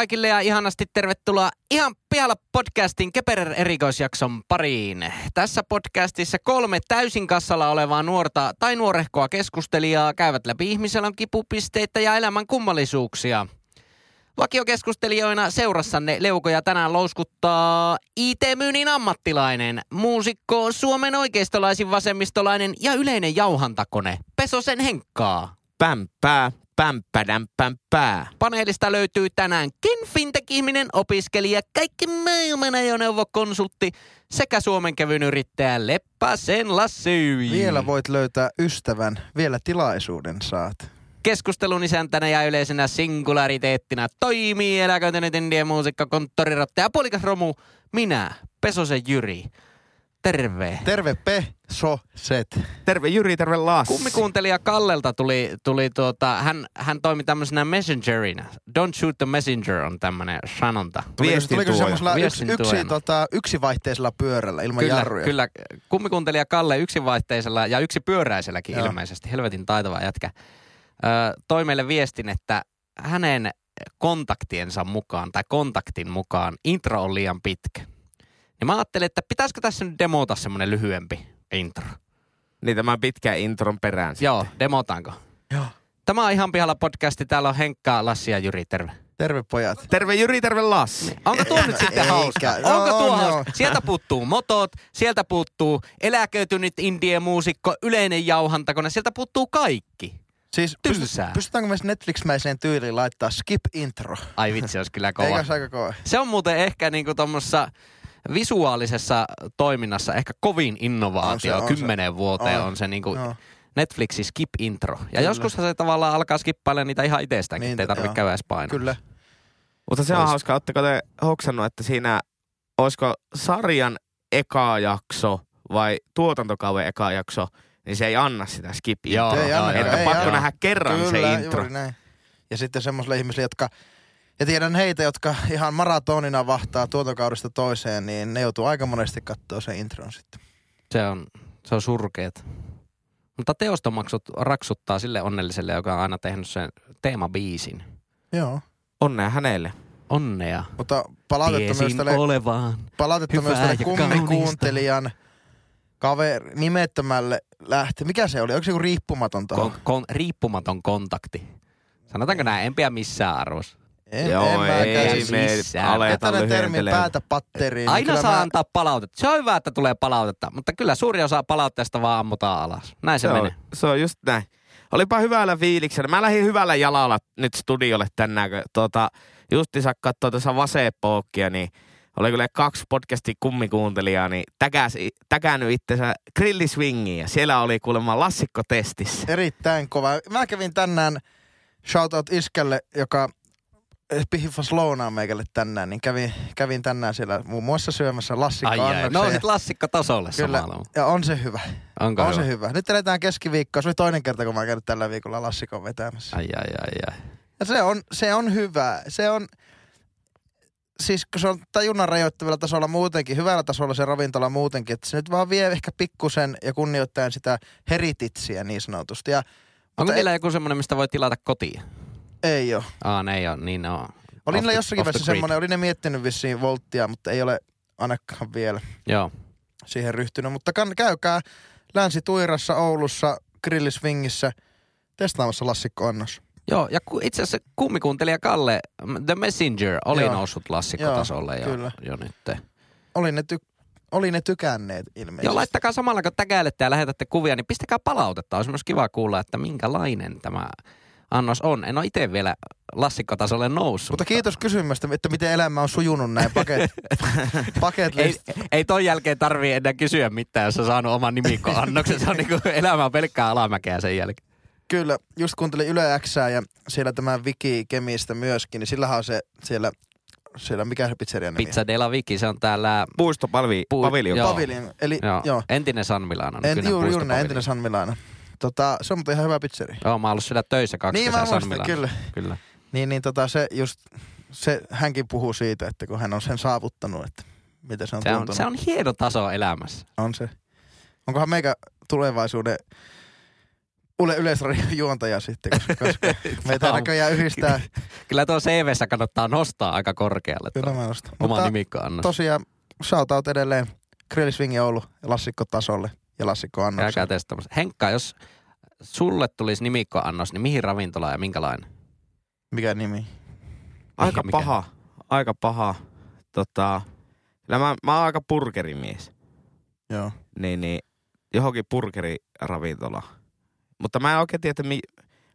Kaikille ja ihanasti tervetuloa ihan pihalla podcastin Keperer erikoisjakson pariin. Tässä podcastissa kolme täysin kassalla olevaa nuorta tai nuorehkoa keskustelijaa käyvät läpi ihmiselän kipupisteitä ja elämän kummallisuuksia. Vakiokeskustelijoina seurassanne leukoja tänään louskuttaa IT-myynnin ammattilainen, muusikko, Suomen oikeistolaisin vasemmistolainen ja yleinen jauhantakone, Pesosen Henkkaa. Pämpää, pämpädäm, pämpää. Paneelista löytyy tänäänkin fintech-ihminen, opiskelija, kaikki maailman ajoneuvokonsultti sekä Suomen kävyn yrittäjä Leppäsen Lassi. Vielä voit löytää ystävän, vielä tilaisuuden saat. Keskustelun isäntänä ja yleisenä singulariteettina toimii eläköitynyt indien muusikko, konttorirottaja, puolikas romu, minä, Pesosen Jyri. Terve. Terve Pesoset. Terve Jyri, terve Lassi. Kummikuuntelija Kallelta tuli, tuli tuota, hän, hän toimi tämmöisenä messengerina. Don't shoot the messenger on tämmöinen sanonta. Tuliko, Viestin tuliko tuoja. semmoisella yksi, yksi, tota, yksivaihteisella pyörällä ilman Kyllä, jarruja? kyllä. Kummikuuntelija Kalle yksivaihteisella ja yksipyöräiselläkin Joo. ilmeisesti. Helvetin taitava jätkä. Ö, toi meille viestin, että hänen kontaktiensa mukaan tai kontaktin mukaan intro on liian pitkä. Ja mä ajattelin, että pitäisikö tässä nyt demota semmonen lyhyempi intro. Niin tämän pitkän intron perään. sitten. Joo, demotaanko? Joo. Tämä on ihan pihalla podcasti. Täällä on Henkka, Lassi ja Jyri. Terve. Terve pojat. Terve Jyri, terve Lassi. Onko tuo nyt sitten Eikä. hauska? No, Onko tuo on, hauska? Sieltä puuttuu motot, sieltä puuttuu eläköitynyt indie muusikko, yleinen jauhantakone, sieltä puuttuu kaikki. Siis Tylsää. pystyt, pystytäänkö me Netflix-mäiseen tyyliin laittaa skip intro? Ai vitsi, olisi kyllä kova. Eikä se aika kova? Se on muuten ehkä niinku tuommoissa visuaalisessa toiminnassa ehkä kovin innovaatio. On se, on se. Kymmenen vuoteen on, On. se niinku Joo. Netflixin skip intro. Ja Kyllä. joskus se tavallaan alkaa skippailemaan niitä ihan itsestäänkin, Niin, niin, ei tarvitse käydä edes painaa. Kyllä. Mutta se on Ois. hauska. Oletteko te hoksannut, että siinä olisiko sarjan eka jakso vai tuotantokauden eka jakso, niin se ei anna sitä skip Joo, Ei joo, anna, joo, Että ei pakko anna. nähdä kerran Kyllä, se intro. juuri näin. Ja sitten semmoisille ihmisille, jotka... Ja tiedän heitä, jotka ihan maratonina vahtaa tuotokaudesta toiseen, niin ne joutuu aika monesti katsoa sen intron sitten. Se on, se on surkeet. Mutta teostomaksut raksuttaa sille onnelliselle, joka on aina tehnyt sen teemabiisin. Joo. Onnea hänelle. Onnea. Mutta palautetta myös Tiesin tälle olevaan. palautetta myös tälle ja kummikuuntelijan kaveri, nimettömälle lähti. Mikä se oli? Onko se joku riippumaton taho? Kon, kon, riippumaton kontakti. Sanotaanko näin? En pidä missään arvossa. En, Joo, en ei Siis me missään. aleta termin päätä patteriin. niin Aina kyllä saa mä- antaa palautetta. Se on hyvä, että tulee palautetta, mutta kyllä suuri osa palautteesta vaan ammutaan alas. Näin se, Se on, menee. se on just näin. Olipa hyvällä fiiliksellä. Mä lähdin hyvällä jalalla nyt studiolle tänään, kun tuota, justiinsa katsoo tuossa vasepookkia, niin oli kyllä kaksi podcastin kummikuuntelijaa, niin täkäs, täkännyt itsensä grilliswingiin ja siellä oli kuulemma lassikko testissä. Erittäin kova. Mä kävin tänään, shoutout iskälle, joka pihiffas lounaa meikälle tänään, niin kävin, kävin tänään siellä muun muassa syömässä lassikko Ai annoksen. No lassikko tasolle Kyllä, samalla. ja on se hyvä. Onko on hyvä? se hyvä. Nyt eletään keskiviikkoa. Se oli toinen kerta, kun mä käynyt tällä viikolla lassikon vetämässä. Ai ai ai ai. Ja se on, se on hyvä. Se on, siis kun se on tajunnan rajoittavilla tasolla muutenkin, hyvällä tasolla se ravintola muutenkin, että se nyt vaan vie ehkä pikkusen ja kunnioittaen sitä herititsiä niin sanotusti. Ja, Onko mutta niillä joku semmoinen, mistä voi tilata kotiin? Ei, ole. Aa, ne ei ole, niin ne on. Oli niillä jossakin vaiheessa semmoinen, oli ne miettinyt vissiin volttia, mutta ei ole ainakaan vielä Joo. siihen ryhtynyt. Mutta kann, käykää Länsi-Tuirassa, Oulussa, Grillisvingissä testaamassa lassikkoannos. Joo, ja ku, itse asiassa kummikuuntelija Kalle, The Messenger, oli Joo. noussut lassikkotasolle jo, kyllä. jo nyt. Oli ne, ty- oli ne tykänneet ilmeisesti. Joo, laittakaa samalla kun täkäilette ja lähetätte kuvia, niin pistäkää palautetta. Olisi myös kiva kuulla, että minkälainen tämä annos on. En ole itse vielä lassikkotasolle noussut. Mutta kiitos kysymästä, että miten elämä on sujunut näin paket, paket Ei, ei ton jälkeen tarvii enää kysyä mitään, jos on saanut oman nimikkoannoksen. Se on niinku elämä on pelkkää alamäkeä sen jälkeen. Kyllä, just kuuntelin Yle Xää ja siellä tämä Viki Kemistä myöskin, niin sillähän on se siellä, siellä mikä se pizzerian nimi? Pizza Della Viki, se on täällä Puistopalvi, Puu- paviljon. joo. Pavilion. Eli joo, joo, entinen San Milano. En, juuri, juuri entinen San Milano. Tota, se on muuten ihan hyvä pizzeri. Joo, mä oon ollut siellä töissä kaksi Niin kesää mä muistan, kyllä. kyllä. Niin, niin tota, se just, se, hänkin puhuu siitä, että kun hän on sen saavuttanut, että miten se on Se on, tuntunut. se on hieno taso elämässä. on se. Onkohan meikä tulevaisuuden Ule Yleisradion juontaja sitten, koska, koska meitä näköjään yhdistää. Kyllä tuo CVssä kannattaa nostaa aika korkealle. Kyllä mä nostan. Oma Mutta nimikko-annos. tosiaan shoutout edelleen Grilliswingin Oulu ja Lassikko tasolle ja Lassikko Käykää testaamassa. Henkka, jos sulle tulisi nimikkoannos, niin mihin ravintolaan ja minkälainen? Mikä nimi? Aika mikä? paha, aika paha. Tota, kyllä mä, mä oon aika burgerimies. Joo. Niin, niin johonkin burgeriravintola. Mutta mä en oikein tiedä, että mi,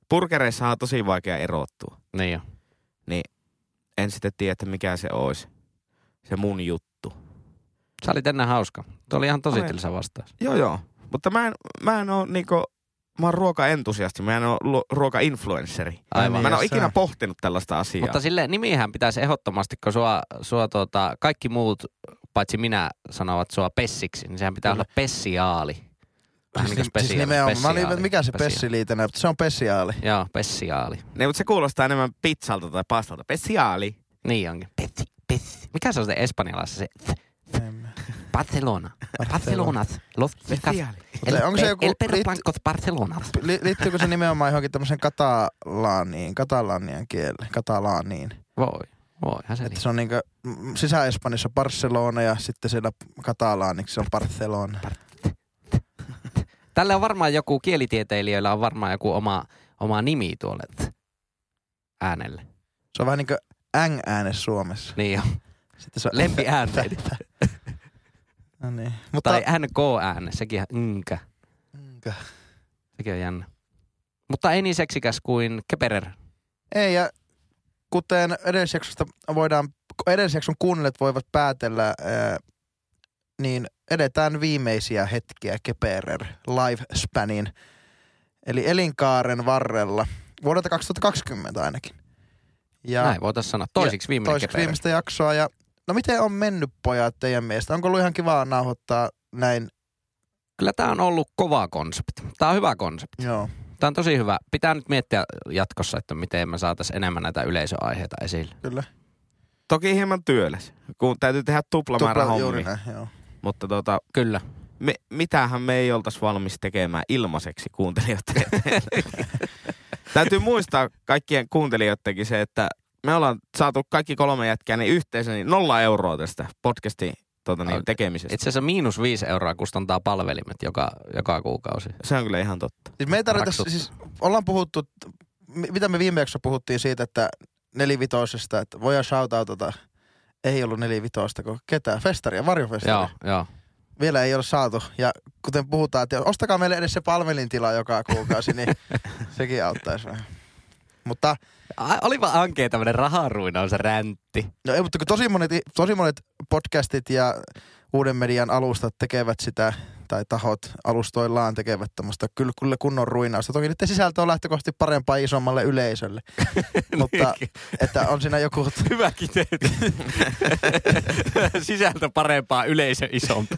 burgereissa on tosi vaikea erottua. Niin jo. En sitten tiedä, että mikä se olisi. Se mun juttu. Sä olit ennen hauska. Tuo oli ihan tosi tylsä vastaus. Joo, joo. Mutta mä en, mä en oo niinku, mä oon ruokaentusiasti, mä en oo lu- ruokainfluensseri. Aivan. Mä en oo Yes, ikinä pohtinut tällaista asiaa. Mutta sille nimihän pitäisi ehdottomasti, kun sua, sua tuota, kaikki muut, paitsi minä, sanovat sua pessiksi, niin sehän pitää Kyllä. olla pessiaali. Vähän niin Siis, siis spesiaali. nimenomaan. Mä olin, mikä se Spesiaali. pessiliitänä, mutta se on pessiaali. Joo, pessiaali. niin, mutta se kuulostaa enemmän pizzalta tai pastalta. Speciaali. Niin onkin. Pessi, pessi. Mikä se on se espanjalaisessa se? Barcelona. Barcelona. Los chicas. Mutta onko se joku, El blancos Barcelona. li, liittyykö se nimenomaan johonkin tämmöisen katalaaniin, katalanian kieleen, katalaaniin? Voi. Voihan se Että niin. se on niinku mm, sisä-Espanjassa Barcelona ja sitten siellä katalaaniksi on Barcelona. Tällä on varmaan joku, kielitieteilijöillä on varmaan joku oma, oma nimi tuolle äänelle. Se on vähän niinku äng-ääne Suomessa. Niin on. Sitten se on Lempiäänteitä. No niin. Mutta Tai NK-ääne, sekin on ynkä. Enkä. Sekin on jännä. Mutta ei niin seksikäs kuin Keperer. Ei, ja kuten edellisjaksosta voidaan, edellisjakson kuunnelijat voivat päätellä, ää, niin edetään viimeisiä hetkiä Keperer Lifespanin, eli elinkaaren varrella, vuodelta 2020 ainakin. Ja Näin voitaisiin sanoa. Toisiksi viimeinen Keperer. viimeistä jaksoa, ja no miten on mennyt pojat teidän mielestä? Onko ollut ihan kivaa nauhoittaa näin? Kyllä tämä on ollut kova konsepti. Tämä on hyvä konsepti. Joo, Tämä on tosi hyvä. Pitää nyt miettiä jatkossa, että miten me saataisiin enemmän näitä yleisöaiheita esille. kyllä. Toki hieman työläs, kun täytyy tehdä tuplamäärä Tupla- hommia. näin, joo. Mutta tota, Kyllä. me, mitähän me ei oltaisi valmis tekemään ilmaiseksi kuuntelijoiden. Täytyy muistaa kaikkien kuuntelijoidenkin se, että me ollaan saatu kaikki kolme jätkää niin yhteensä niin nolla euroa tästä podcastin tota, niin, tekemisestä. Itse asiassa miinus viisi euroa kustantaa palvelimet joka, joka kuukausi. Se on kyllä ihan totta. Siis me ei tarvita, siis ollaan puhuttu, mi- mitä me viime jaksossa puhuttiin siitä, että nelivitoisesta, että voidaan shoutoutata, ei ollut nelivitoista, kun ketään, festaria, varjofestaria. Joo, joo. Vielä ei ole saatu. Ja kuten puhutaan, että ostakaa meille edes se palvelintila joka kuukausi, niin sekin auttaisi vähän. Mutta, Olipa ankea tämmönen raharuina se räntti. no ei, mutta kun tosi monet, tosi monet podcastit ja uuden median alustat tekevät sitä, tai tahot alustoillaan tekevät tämmöistä kyllä, kyllä kunnon ruinausta. Toki niiden sisältö on lähtökohtaisesti parempaa isommalle yleisölle. mutta että on siinä joku, Hyvä kiteytys. Sisältö parempaa, yleisö isompi.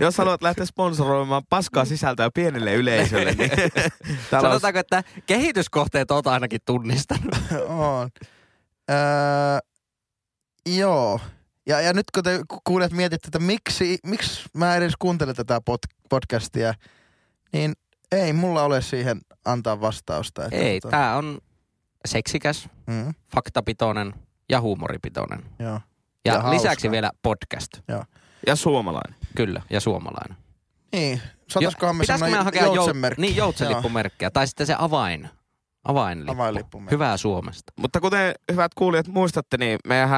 Jos haluat lähteä sponsoroimaan paskaa sisältöä pienelle yleisölle, niin Sanotaanko, että kehityskohteet oot ainakin tunnistanut. on. Öö, joo. Ja, ja nyt kun te ku- kuulijat mietitte, että miksi, miksi mä edes kuuntelen tätä pod- podcastia, niin ei mulla ole siihen antaa vastausta. Että Ei, tota, tää on seksikäs, mm, faktapitoinen ja huumoripitoinen. joo. Ja, Ja lisäksi hauska. vielä podcast. ja suomalainen. Kyllä, ja suomalainen. Niin, saataisikohan me Pitäisikö semmoinen hakea joutsenmerkki? Niin, joutsenlippumerkkiä. Tai sitten se avain. Avainlippu. Avainlippumerkki. Hyvää Suomesta. Mutta kuten hyvät kuulijat muistatte, niin meidän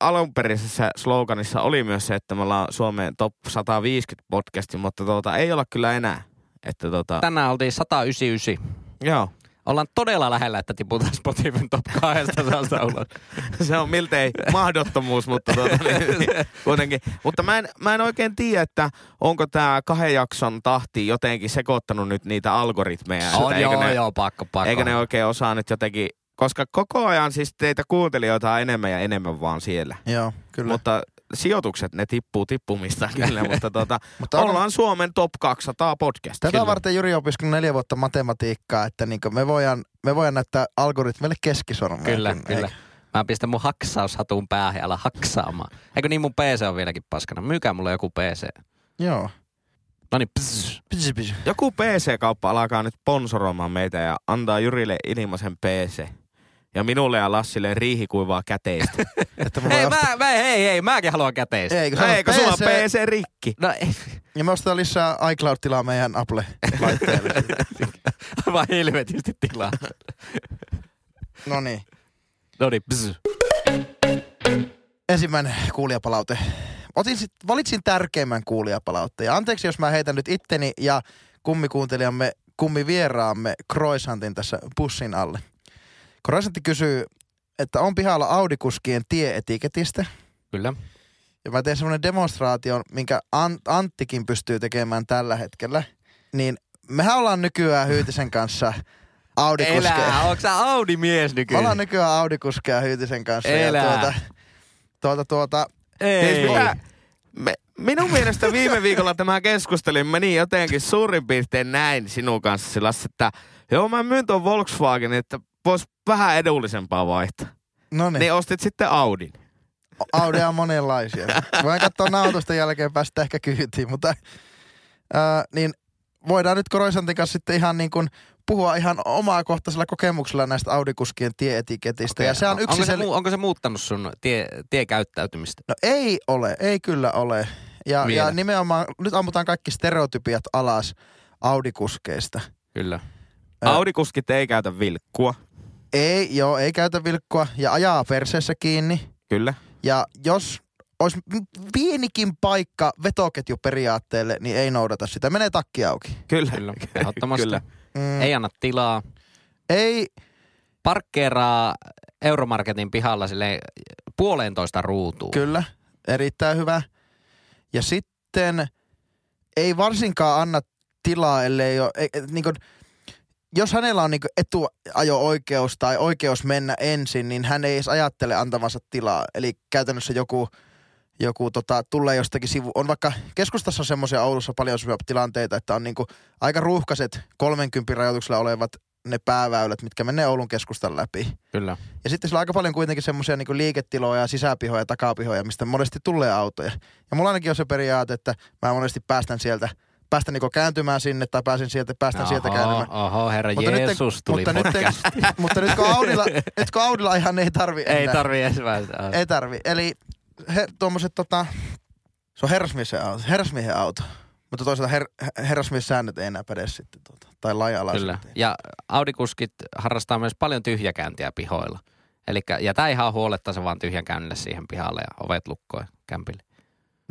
alunperäisessä sloganissa oli myös se, että me ollaan Suomen top 150 podcasti, mutta tuota, ei olla kyllä enää. Että tuota, Tänään oltiin 199. joo, Ollaan todella lähellä, että tiputaan Spotifyn top 200 ulos. se on miltei mahdottomuus, mutta tuota, niin, niin, kuitenkin. Mutta mä en, mä en oikein tiedä, että onko tämä kahden jakson tahti jotenkin sekoittanut nyt niitä algoritmeja. On, joo, ne, joo, pakko, pakko. Eikö ne oikein osaa nyt jotenkin, koska koko ajan siis teitä kuuntelijoita on enemmän ja enemmän vaan siellä. Joo, kyllä. Mutta sijoitukset, ne tippuu tippumista kyllä, mutta tota, Mutta ollaan Suomen top 200 podcast. Tätä Kyllä. varten Juri on opiskellut neljä vuotta matematiikkaa, että niin me voidaan, me voidaan näyttää algoritmeille keskisormea. Kyllä, kun- kyllä. eikö? Mä pistän mun haksaushatun päähän ja ala haksaamaan. Eikö niin mun PC on vieläkin paskana? Myykää mulle joku PC. Joo. No niin, pss. Pysy, pysy. Joku PC-kauppa alkaa nyt sponsoroimaan meitä ja antaa Jyrille ilmaisen PC. Ja minulle ja Lassille riihikuivaa käteistä. Että mä Hei, ostaa- mä, mä, hei, hei, mäkin haluan käteistä. Ei, kun No eikö sulla on PC, PC rikki? No ei, Ja me ostetaan lisää iCloud-tilaa meidän Apple-laitteelle. vaan helvetisti tilaa. no niin. No niin. Ensimmäinen kuulijapalaute. Otin sit, valitsin tärkeimmän kuulijapalautteen. Ja anteeksi, jos mä heitän nyt itteni ja kummikuuntelijamme, kummivieraamme Croissantin tässä pussin alle. Croissantti kysyy, että on pihalla Audikuskien tieetiketistä. Kyllä. Ja mä teen semmoinen demonstraation, minkä An- Anttikin pystyy tekemään tällä hetkellä. Niin mehän ollaan nykyään Hyytisen kanssa Audikuskeja. Elää, onko sä Audi-mies Me nykyään? ollaan nykyään Audikuskeja Hyytisen kanssa. Elää. Ja tuota, tuota, tuota, Ei. Siis mitä? Me, minun mielestä viime viikolla tämä keskustelin meni jotenkin suurin piirtein näin sinun kanssa sillä että joo mä myyn tuon Volkswagen, että vois vähän edullisempaa vaihtaa. no Niin. ostit sitten Audin. Audia on monenlaisia. Voin katsoa nautusten jälkeen päästä ehkä kyytiin, mutta ää, niin voidaan nyt Koroisantin kanssa sitten ihan niin kuin puhua ihan omaa kohtaisella kokemuksella näistä Audikuskien tieetiketistä. Okay, ja se on yksi onko, se, sel- onko se muuttanut sun tie, tiekäyttäytymistä? No ei ole, ei kyllä ole. Ja, ja nimenomaan nyt ammutaan kaikki stereotypiat alas Audikuskeista. Kyllä. Audikuskit ei käytä vilkkua, Ei, joo, ei käytä vilkkua ja ajaa perseessä kiinni. kyllä. Ja jos olisi pienikin paikka vetoketjuperiaatteelle, niin ei noudata sitä. Menee takki auki. Kyllä, Kyllä, ehdottomasti. Kyllä. Mm, Ei anna tilaa. ei, Parkkeeraa Euromarketin pihalla sille puolentoista ruutuun. kyllä, erittäin hyvä. Ja sitten ei varsinkaan anna tilaa, ellei ole, ei, niin kuin, jos hänellä on niin etuajo-oikeus tai oikeus mennä ensin, niin hän ei edes ajattele antavansa tilaa. Eli käytännössä joku, joku tota, tulee jostakin sivu. On vaikka keskustassa on semmoisia Oulussa paljon tilanteita, että on niin kuin aika ruuhkaiset 30 rajoituksella olevat ne pääväylät, mitkä menee Oulun keskustan läpi. Kyllä. Ja sitten sillä on aika paljon kuitenkin semmoisia niin liiketiloja, sisäpihoja ja takapihoja, mistä monesti tulee autoja. Ja mulla ainakin on se periaate, että mä monesti päästän sieltä, päästän niin kääntymään sinne tai pääsen sieltä, päästän sieltä kääntymään. oho, herra Mutta nyt- Jeesus tuli mutta, nyt, mutta nyt kun Audilla, nyt kun Audilla ihan ei tarvi Ei enää. tarvii edes päästä. Ei tarvi. Eli he, tuommoiset tota, se on herrasmiehen auto, herrasmiehen auto. Mutta toisaalta her, herrasmiessäännöt ei enää päde sitten, tuota, tai laja Kyllä. Ja Audikuskit harrastaa myös paljon tyhjäkäyntiä pihoilla. Eli jätä ihan huoletta se vaan tyhjäkäynnille siihen pihalle ja ovet lukkoon kämpille.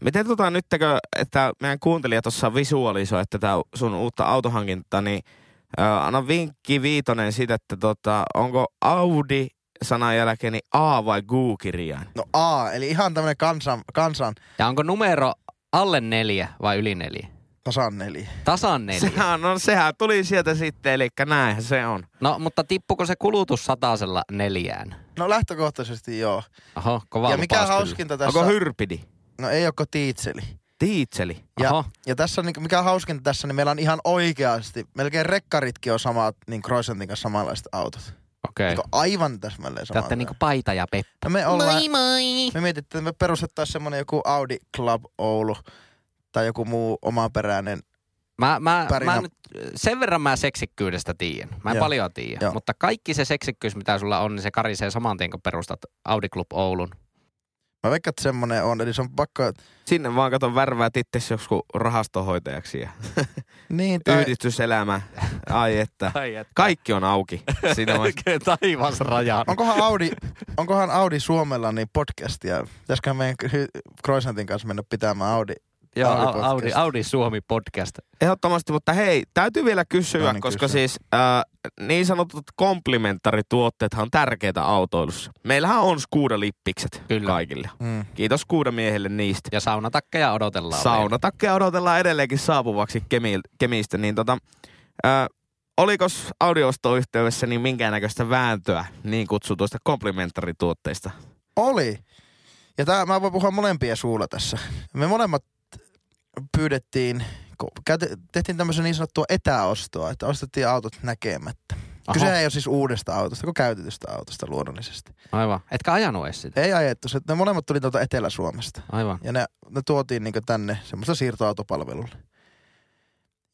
Miten tota nyttekö, että meidän kuuntelija tuossa visualisoi tätä sun uutta autohankintaa, niin ää, anna vinkki viitonen siitä, että tota, onko Audi sanan jälkeen niin A vai Gu-kirjain? No A, eli ihan tämmöinen kansan, kansan Ja onko numero alle neljä vai yli neljä? tasan neljä. Tasan neljä. Sehän, no sehän tuli sieltä sitten, eli näinhän se on. No, mutta tippuko se kulutus satasella neljään? No lähtökohtaisesti joo. Oho, kova ja mikä kyllä. hauskinta tässä... Onko hyrpidi? No ei ole tiitseli. Tiitseli. Ja, ja tässä on, niin, mikä on hauskinta tässä, niin meillä on ihan oikeasti, melkein rekkaritkin on samat, niin Croissantin kanssa samanlaiset autot. Okei. Okay. aivan täsmälleen Te samat. olette niinku paita ja peppu. no me ollaan, moi! me mietittiin, että me perustettaisiin semmoinen joku Audi Club Oulu tai joku muu omaperäinen. Mä, mä, Pärinä. mä nyt, sen verran mä seksikkyydestä tiedän. Mä en Joo. paljon tiedä. Mutta kaikki se seksikkyys, mitä sulla on, niin se karisee saman tien, kun perustat Audi Club Oulun. Mä veikkaan, että semmoinen on, eli se on pakko, Sinne vaan katon värväät itse joku rahastohoitajaksi ja niin tai, yhdistyselämä. Ai että. Ai et. Kaikki on auki. Siinä on Oikein taivasraja. onkohan Audi, onkohan Audi Suomella niin podcastia? Pitäisiköhän meidän Croissantin kanssa mennä pitämään Audi? Joo, Audi Audi, Audi, Suomi podcast. Ehdottomasti, mutta hei, täytyy vielä kysyä, niin, koska kysy. siis äh, niin sanotut komplementarituotteethan on tärkeitä autoilussa. Meillähän on Skuuda-lippikset Kyllä. kaikille. Mm. Kiitos Skuuda-miehelle niistä. Ja saunatakkeja odotellaan. Saunatakkeja odotellaan edelleenkin saapuvaksi Kemi- Kemistä, niin tota, äh, olikos audiostoyhteydessä niin minkäännäköistä vääntöä niin kutsutuista komplementarituotteista? Oli. Ja tää, mä voin puhua molempien suulla tässä. Me molemmat pyydettiin, tehtiin tämmöisen niin sanottua etäostoa, että ostettiin autot näkemättä. Oho, Kyse ei ole siis uudesta autosta, kun käytetystä autosta luonnollisesti. Aivan. Etkä ajanut edes sitä. Ei ajettu, se, ne molemmat tuli tuolta Etelä-Suomesta. Aivan. Ja ne, ne tuotiin niin tänne semmoista siirtoautopalvelulle.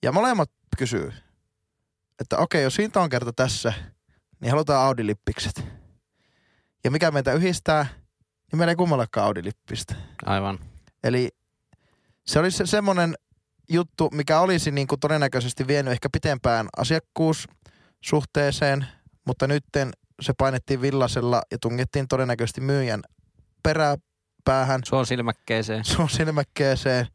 Ja molemmat kysyy, että okei, jos hinta on kerta tässä, niin halutaan Audi-lippikset. Ja mikä meitä yhdistää, niin meillä ei kummallakaan Audi-lippistä. Aivan. Eli se oli se, semmoinen juttu, mikä olisi niin kuin todennäköisesti vienyt ehkä pitempään asiakkuussuhteeseen, mutta nytten se painettiin villasella ja tungettiin todennäköisesti myyjän peräpäähän, Suon silmäkkeeseen. sun silmäkkeeseen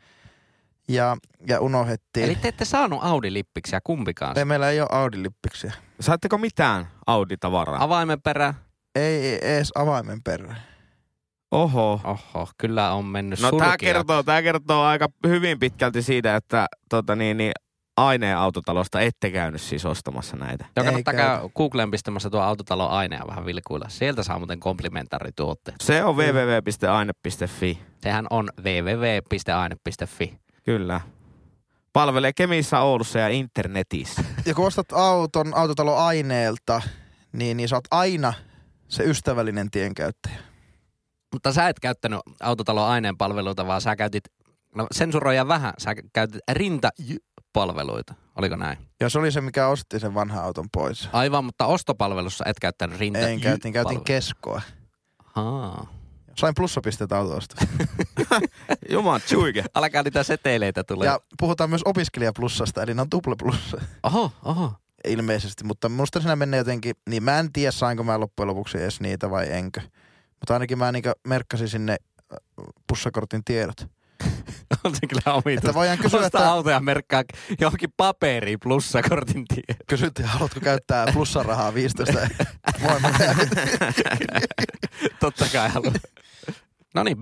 ja, ja unohdettiin. Eli te ette saanut Audi-lippiksiä kumpikaan. ei, meillä ei ole Audi-lippiksiä. Saatteko mitään Audi-tavaraa? Avaimen perä. Ei, ei edes avaimen perään. Oho. Oho, kyllä on mennyt No tämä kertoo, tää kertoo aika hyvin pitkälti siitä, että tota, niin, niin, aineen autotalosta ette käynyt siis ostamassa näitä. Joo, Ei kannattaa käydä Googleen pistämässä tuo autotalon ainea vähän vilkuilla. Sieltä saa muuten komplimentaarituotteet. Se on www.aine.fi. Sehän on www.aine.fi. Kyllä. Palvelee Kemissä, Oulussa ja internetissä. Ja kun ostat auton autotalo aineelta, niin, niin sä oot aina se ystävällinen tienkäyttäjä. Mutta sä et käyttänyt autotalon aineen palveluita, vaan sä käytit, no sensuroja vähän, sä käytit rinta-palveluita. Oliko näin? Ja se oli se, mikä osti sen vanhan auton pois. Aivan, mutta ostopalvelussa et käyttänyt rinta En käytin, käytin keskoa. Haa. Sain plussapisteet autosta. Juman tjuike. Alkaa niitä seteleitä tulee. Ja puhutaan myös opiskelijaplussasta, eli ne on tuple plussa Oho, oho. ilmeisesti. Mutta minusta siinä menee jotenkin, niin mä en tiedä sainko mä loppujen lopuksi edes niitä vai enkö. Mutta ainakin mä niinkö merkkasin sinne äh, pussakortin tiedot. On se kyllä omituista. Että voidaan kysyä, Osta että autoja merkkaa johonkin paperiin plussakortin tie. kysyttiin, haluatko käyttää plussarahaa 15. Moi, mä teen. Totta kai haluan. No niin,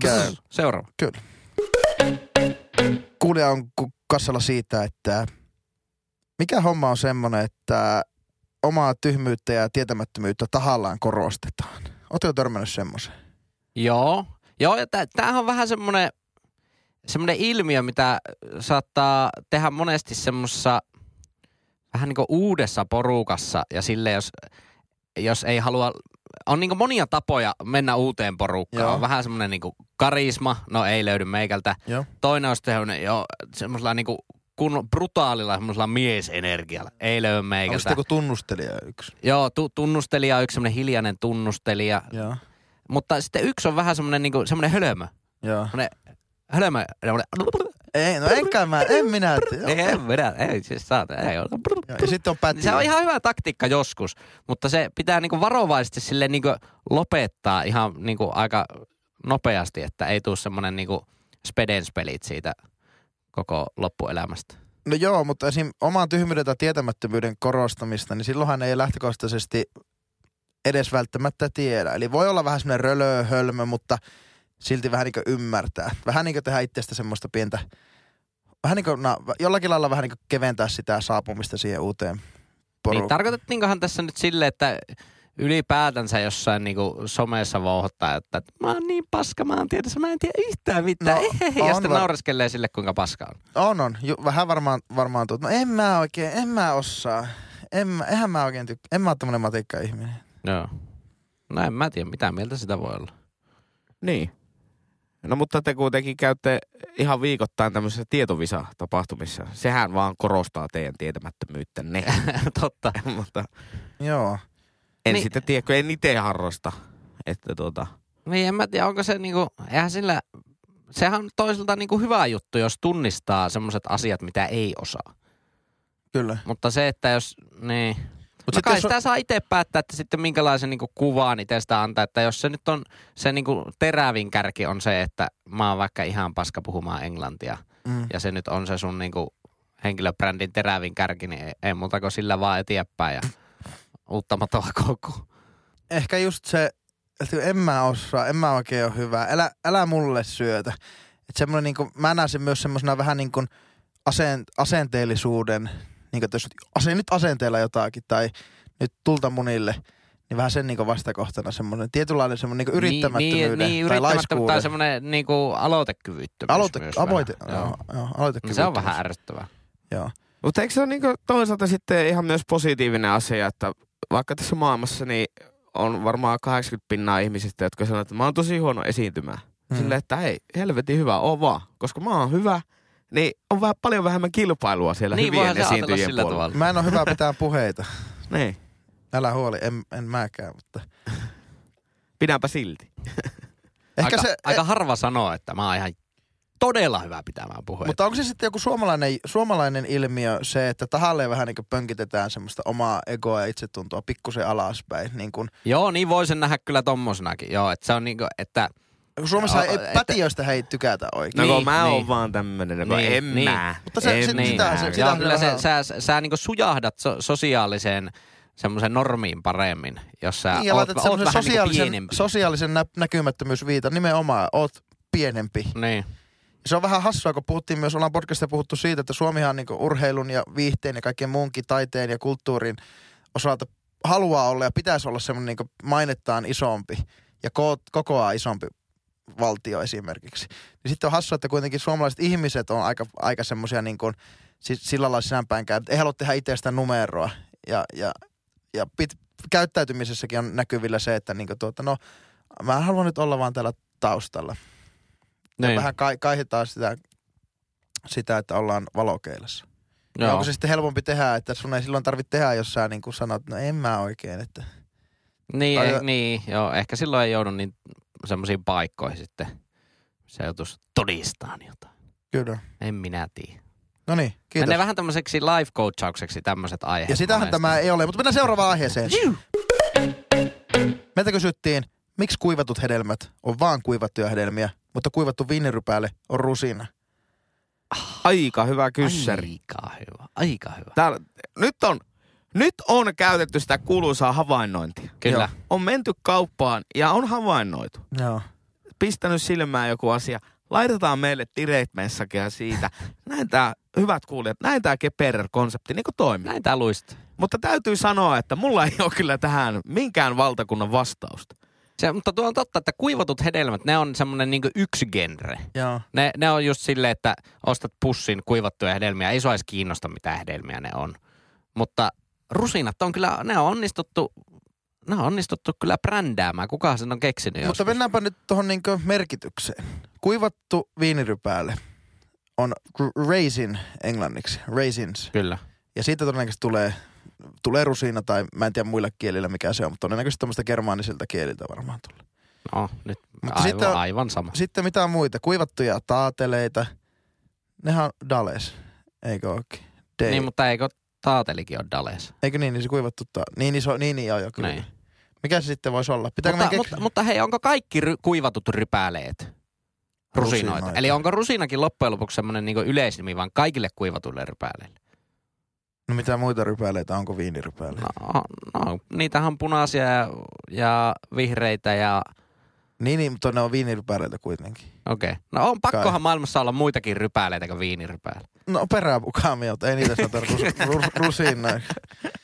seuraava. Kuulija on kassalla siitä, että mikä homma on semmoinen, että omaa tyhmyyttä ja tietämättömyyttä tahallaan korostetaan. Oletko törmännyt semmoisen? Joo. Joo, ja tä- tämähän on vähän semmoinen semmoinen ilmiö, mitä saattaa tehdä monesti semmoisessa vähän niin kuin uudessa porukassa ja sille, jos, jos ei halua, on niin kuin monia tapoja mennä uuteen porukkaan. Joo. On vähän semmoinen niin kuin karisma, no ei löydy meikältä. Joo. Toinen on sitten semmoinen jo semmoisella niin kuin kun brutaalilla semmoisella miesenergialla. Ei Onko meikältä. joku tunnustelija yksi? Joo, tu- tunnustelija on yksi semmoinen hiljainen tunnustelija. Joo. Mutta sitten yksi on vähän semmoinen, niinku, semmoinen hölmö. Joo. Semmoinen hölmö. semmoinen- Ei, no enkään mä, en minä. Ei, en minä, ei siis saat, ei ole. Ja sitten on pätki. Se on ihan hyvä taktiikka joskus, mutta se pitää niinku varovaisesti sille niinku lopettaa ihan niinku aika nopeasti, että ei tule semmoinen niinku spedenspelit siitä koko loppuelämästä. No joo, mutta esim. oman tyhmyyden tai tietämättömyyden korostamista, niin silloinhan ei lähtökohtaisesti edes välttämättä tiedä. Eli voi olla vähän semmoinen rölö, hölmö, mutta silti vähän niin kuin ymmärtää. Vähän niin kuin tehdä itsestä semmoista pientä, vähän niin kuin, no, jollakin lailla vähän niin kuin keventää sitä saapumista siihen uuteen Niin porukkaan. tarkoitettiinkohan tässä nyt sille, että ylipäätänsä jossain niinku somessa vouhottaa, että mä oon niin paska, mä oon tiedossa, mä en tiedä yhtään mitään. No, No, ja sitten var- naureskelee sille, kuinka paska on. On, on. Ju, vähän varmaan, varmaan tuot. No en mä oikein, en mä osaa. En mä, eihän mä oikein tykkää. En mä ole tämmönen matikka-ihminen. Joo. No en mä tiedä, mitä mieltä sitä voi olla. Niin. No mutta te kuitenkin käytte ihan viikoittain tämmöisissä tietovisa-tapahtumissa. Sehän vaan korostaa teidän tietämättömyyttänne. Totta. mutta Joo. En Niin. sitten tiedä, kun en itse harrasta. Että tuota, Niin en mä tiedä, onko se niinku, eihän sillä, sehän on toisaalta niinku hyvä juttu, jos tunnistaa semmoiset asiat, mitä ei osaa. Kyllä. Mutta se, että jos, niin. Mut no kai sitä saa itse päättää, että sitten minkälaisen niinku kuvan itsestä antaa. Että jos se nyt on, se niinku terävin kärki on se, että mä oon vaikka ihan paska puhumaan englantia. Mm. Ja se nyt on se sun niinku henkilöbrändin terävin kärki, niin ei, ei muuta kuin sillä vaan eteenpäin ja uutta matoa koko. Ehkä just se, että en mä osaa, en mä oikein ole hyvä. Älä, älä mulle syötä. Että semmoinen niinku, mä näen sen myös semmoisena vähän niin kuin aseen, asenteellisuuden, niin kuin, että jos ase, nyt asenteella jotakin tai nyt tulta munille, niin vähän sen niinku vastakohtana semmoinen tietynlainen semmoinen niinku yrittämättömyyden niin, niin, tai yrittämättömyyden laiskuuden. tai semmoinen niinku aloitekyvyttömyys Aloite, myös avoite, joo, joo, Niin aloitekyvyttömyys. se on vähän ärsyttävää. Joo. Mutta eikö se ole niinku toisaalta sitten ihan myös positiivinen asia, että vaikka tässä maailmassa niin on varmaan 80 pinnaa ihmisistä, jotka sanoo, että mä oon tosi huono esiintymään. Mm. Silleen, että hei, helvetin hyvä, oo vaan. Koska mä oon hyvä, niin on vähän, paljon vähemmän kilpailua siellä Niin, hyvien esiintyjien sillä puolella. tavalla. Mä en ole hyvä pitää puheita. Niin, Älä huoli, en, en mäkään, mutta... pidänpä silti. Ehkä aika, se, aika harva sanoo, että mä oon ihan todella hyvä pitämään puheita. Mutta onko se sitten joku suomalainen, suomalainen ilmiö se, että tahalleen vähän niin pönkitetään semmoista omaa egoa ja itsetuntoa pikkusen alaspäin? Niin kun, Joo, niin voi sen nähdä kyllä tommosenakin. Joo, että se on niinku, että Suomessa ei, että- pätiöistä hei tykätä No oikein. niin, Niin, mä niin. oon vaan tämmönen, no Niin, en niin. mä. Mutta se- en se- mä. sitä- se- sitä- Joo, kyllä se, sä, sä, sä niinku sujahdat so, sosiaaliseen semmoisen normiin paremmin, jos sä niin, oot, oot vähän sosiaalisen, niinku pienempi. sosiaalisen nä- näkymättömyysviitan nimenomaan, oot pienempi. niin. Se on vähän hassua, kun puhuttiin myös, ollaan podcastissa puhuttu siitä, että Suomihan on niin urheilun ja viihteen ja kaiken muunkin taiteen ja kulttuurin osalta haluaa olla ja pitäisi olla semmoinen niin mainettaan isompi ja ko- kokoaa isompi valtio esimerkiksi. Niin sitten on hassua, että kuitenkin suomalaiset ihmiset on aika, aika semmoisia niin kuin, si- sillä lailla sisäänpäinkään, että ei halua tehdä itsestä numeroa. Ja, ja, ja pit, käyttäytymisessäkin on näkyvillä se, että niin kuin tuota, no, mä haluan nyt olla vaan täällä taustalla. Ja Niin. vähän kai, kaihetaan sitä, sitä, että ollaan valokeilassa. Ja Joo. onko se sitten helpompi tehdä, että sun ei silloin tarvitse tehdä, jos sä niin kuin sanot, no en mä oikein. Että... Niin, Tai- eh, niin, joo, ehkä silloin ei joudu niin semmoisiin paikkoihin sitten. Se joutuisi todistamaan jotain. Kyllä. En minä tiedä. No niin, kiitos. Menee vähän tämmöiseksi life coachaukseksi tämmöiset aiheet. Ja sitähän monesti. tämä ei ole, mutta mennään seuraavaan aiheeseen. Meiltä kysyttiin, miksi kuivatut hedelmät on vaan kuivattuja hedelmiä, mutta kuivattu viinirypäle on rusina. Aika hyvä kyssäri. Aika hyvä, aika hyvä. Täällä, nyt, on, nyt on käytetty sitä kuuluisaa havainnointia. Kyllä. Joo. On menty kauppaan ja on havainnoitu. Joo. Pistänyt silmään joku asia. Laitetaan meille direct messagia siitä. Näin tää, hyvät kuulijat, näin tää Keperer-konsepti niin toimii. Näin tää luistaa. Mutta täytyy sanoa, että mulla ei ole kyllä tähän minkään valtakunnan vastausta. Se, mutta tuo on totta, että kuivatut hedelmät, ne on semmoinen niin yksi genre. Joo. Ne, ne on just silleen, että ostat pussin kuivattuja hedelmiä. Ei sua edes kiinnosta, mitä hedelmiä ne on. Mutta rusinat on kyllä, ne on onnistuttu, ne on onnistuttu kyllä brändäämään. Kukahan sen on keksinyt Mutta joskus? mennäänpä nyt tuohon niin merkitykseen. Kuivattu viinirypäle on raisin englanniksi, raisins. Kyllä. Ja siitä todennäköisesti tulee, tulee rusina tai mä en tiedä muilla kielillä mikä se on, mutta todennäköisesti tämmöistä germaanisilta kieliltä varmaan tulee. No, nyt Mutta aivan, sitten on- aivan sama. Sitten mitä muita? Kuivattuja taateleita. Nehän on dales, eikö oikein? Day. Niin, mutta eikö taatelikin ole Dales? Eikö niin, niin se kuivattu ta- niin, niin, se on, niin, niin joo, joo, kyllä. Niin. Mikä se sitten voisi olla? Pitääkö Mutta, mutta, mutta hei, onko kaikki ry- kuivatut rypäleet rusinoita? Rusinoita. Eli onko rusinakin loppujen lopuksi semmoinen niin yleisnimi vaan kaikille kuivatuille rypäleille? No mitä muita rypäleitä, onko viinirypäleitä? No, no niitähän on punaisia ja, ja vihreitä ja Niin, niin, mutta ne on viinirypäleitä kuitenkin. okei. Okay. No on pakkohan Kai. maailmassa olla muitakin rypäleitä kuin viinirypäle. No peräpukaamiot, ei niitä sanota rus, rus, rusinoiksi.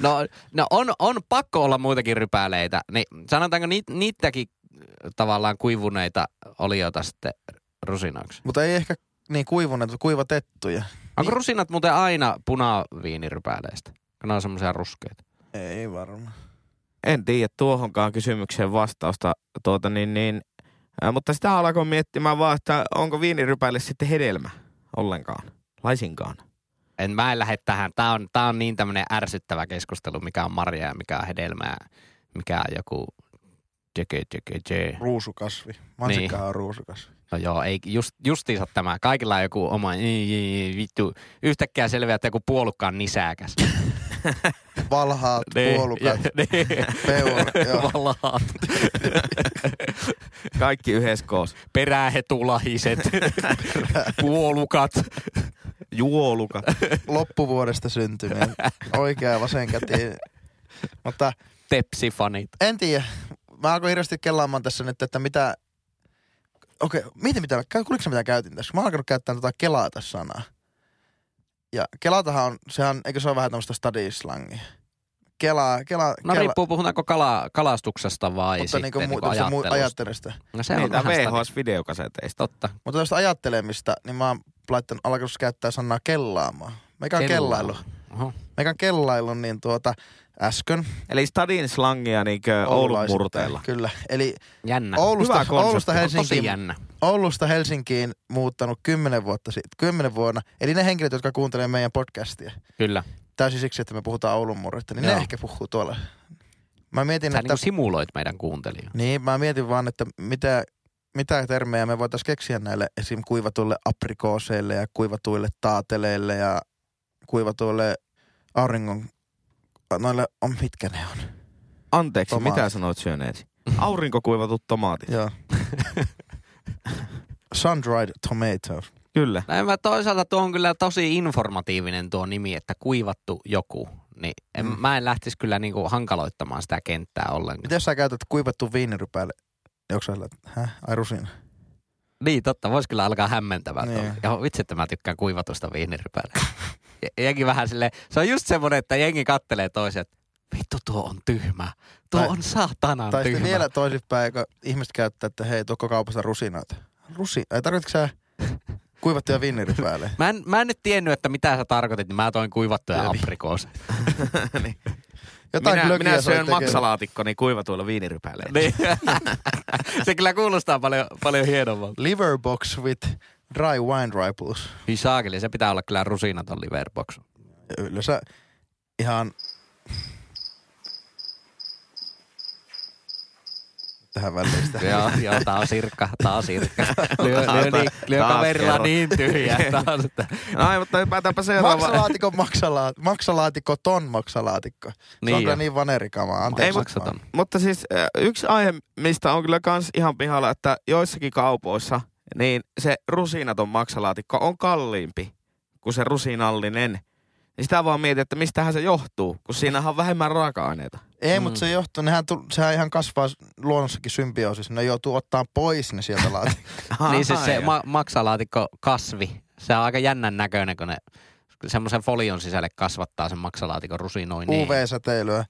No, no on, on pakko olla muitakin rypäleitä. Niin sanotaanko ni, niitäkin tavallaan kuivuneita olioita sitten rusinoiksi? Mutta ei ehkä niin kuivuneet, vaan kuivatettuja. Onko Niin. rusinat muuten aina punaviinirypäleistä? Kun ne on semmoisia ruskeita. Ei varmaan. En tiedä tuohonkaan kysymykseen vastausta, tuota niin, niin, ää, mutta sitä alkoi miettimään vaan, että onko viinirypäille sitten hedelmä ollenkaan, laisinkaan. En mä en lähde tähän. Tää on, tää on niin tämmönen ärsyttävä keskustelu, mikä on marja ja mikä on hedelmää, mikä on joku jeke, jeke, jeke. Ruusukasvi. Mansikkahan on ruusukasvi. No joo, ei, just, justiinsa tämä. Kaikilla on joku oma, ei, ei, ei, vittu. Yhtäkkiä selviää, että joku puolukka on nisäkäs. Valhaat, puolukat, Niin. peur, joo. Valaat. Kaikki yhdessä koossa. Perähetulahiset. puolukat. Juoluka. loppuvuodesta syntyneen. Oikea ja vasen käti. Mutta Tepsifanit. en tiedä. Mä alkoin hirveästi kellaamaan tässä nyt, että mitä... Okei, mieti mitä, kuuliko mitä käytin tässä? Mä oon alkanut käyttää tota kelaa tässä sanaa. Ja kelatahan on, sehän, eikö se ole vähän tämmöistä study-slangia? Kela, kela, No kela, riippuu, puhutaanko kala, kalastuksesta vai mutta sitten niinku, niin kuin mu, ajattelusta. ajattelusta. No se on Niitä vähän sitä- VHS-videokaseteista. Totta. Mutta tästä ajattelemista, niin mä oon laittanut, alkanut käyttää sanaa kellaamaan. Mikä on Kellailu. kellailu? Oho. Meikä kellailun niin tuota äsken. Eli stadin slangia niinkö Oulun murteella. Kyllä. Eli Jännä. Oulusta, Hyvä konsepti. Oulusta, Helsinkiin, jännä. Oulusta Helsinkiin muuttanut kymmenen vuotta sitten, kymmenen vuonna. Eli ne henkilöt, jotka kuuntelevat meidän podcastia. Kyllä. Täysin siksi, että me puhutaan Oulun murretta, niin Joo. ne ehkä puhuu tuolla. Mä mietin, Sä että... niin simuloit meidän kuuntelijoita. Niin, mä mietin vaan, että mitä, mitä termejä me voitaisiin keksiä näille esim. kuivatuille aprikooseille ja kuivatuille taateleille ja kuivatuille auringon... Noille on, mitkä ne on? Anteeksi, Tomaatit. mitä sanoit syöneesi? Aurinkokuivatut tomaatit. Joo. Sun-dried tomatoes. Kyllä. Näin mä toisaalta tuo on kyllä tosi informatiivinen tuo nimi, että kuivattu joku. Niin en, Mm. mä en lähtisi kyllä niinku hankaloittamaan sitä kenttää ollenkaan. Miten jos sä käytät kuivattu viinirypäille? Onko sä häh, ai rusina? Niin, totta. Voisi kyllä alkaa hämmentämään. Niin. Ja vitsi, että mä tykkään kuivatusta viinirypäillä. Jengi vähän sille, se on just semmoinen, että jengi kattelee toisen, että vittu tuo on tyhmä. Tuo Tai- on saatanan Tai tyhmä. vielä toisinpäin, kun ihmiset käyttää, että hei, tuokko kaupasta rusinoita. Rusi, ei tarvitsetko sä kuivattuja viinirypäille? Mä en, mä en nyt tiennyt, että mitä sä tarkoitit, niin mä toin kuivattuja aprikooseja. niin. Jotain minä, minä syön maksalaatikkoni kuivatuilla viinirypäillä. niin. se kyllä kuulostaa paljon, paljon hienommalta. Liver box with dry wine ripples. Hyi saakeli, se pitää olla kyllä rusinaton liverbox. Ja Yleensä ihan... Tähän väliin sitä. joo, joo, tää on sirkka, tää on sirkka. Lyö, lyö, niin, lyö taas kaverilla niin tyhjää No ei, mutta hypätäänpä seuraavaan. Maksalaatikon maksalaat, maksalaatikko ton maksalaatikko. Se Niin on kyllä jo. niin vanerikamaa. Ei, Anteeksi. maksaton. Mutta siis yksi aihe, mistä on kyllä kans ihan pihalla, että joissakin kaupoissa niin se rusinaton maksalaatikko on kalliimpi kuin se rusinallinen. Ja sitä vaan mietin, että mistähän se johtuu, kun siinähän on vähemmän raaka-aineita. Ei, Mm. mutta se johtuu, nehän tu, sehän ihan kasvaa luonnossakin symbioosissa. Ne joutuu ottaa pois ne sieltä laatikosta. niin siis se ma- maksalaatikko kasvi, se on aika jännän näköinen, kun ne semmoisen folion sisälle kasvattaa sen maksalaatikon rusinoineen. UV-säteilyä.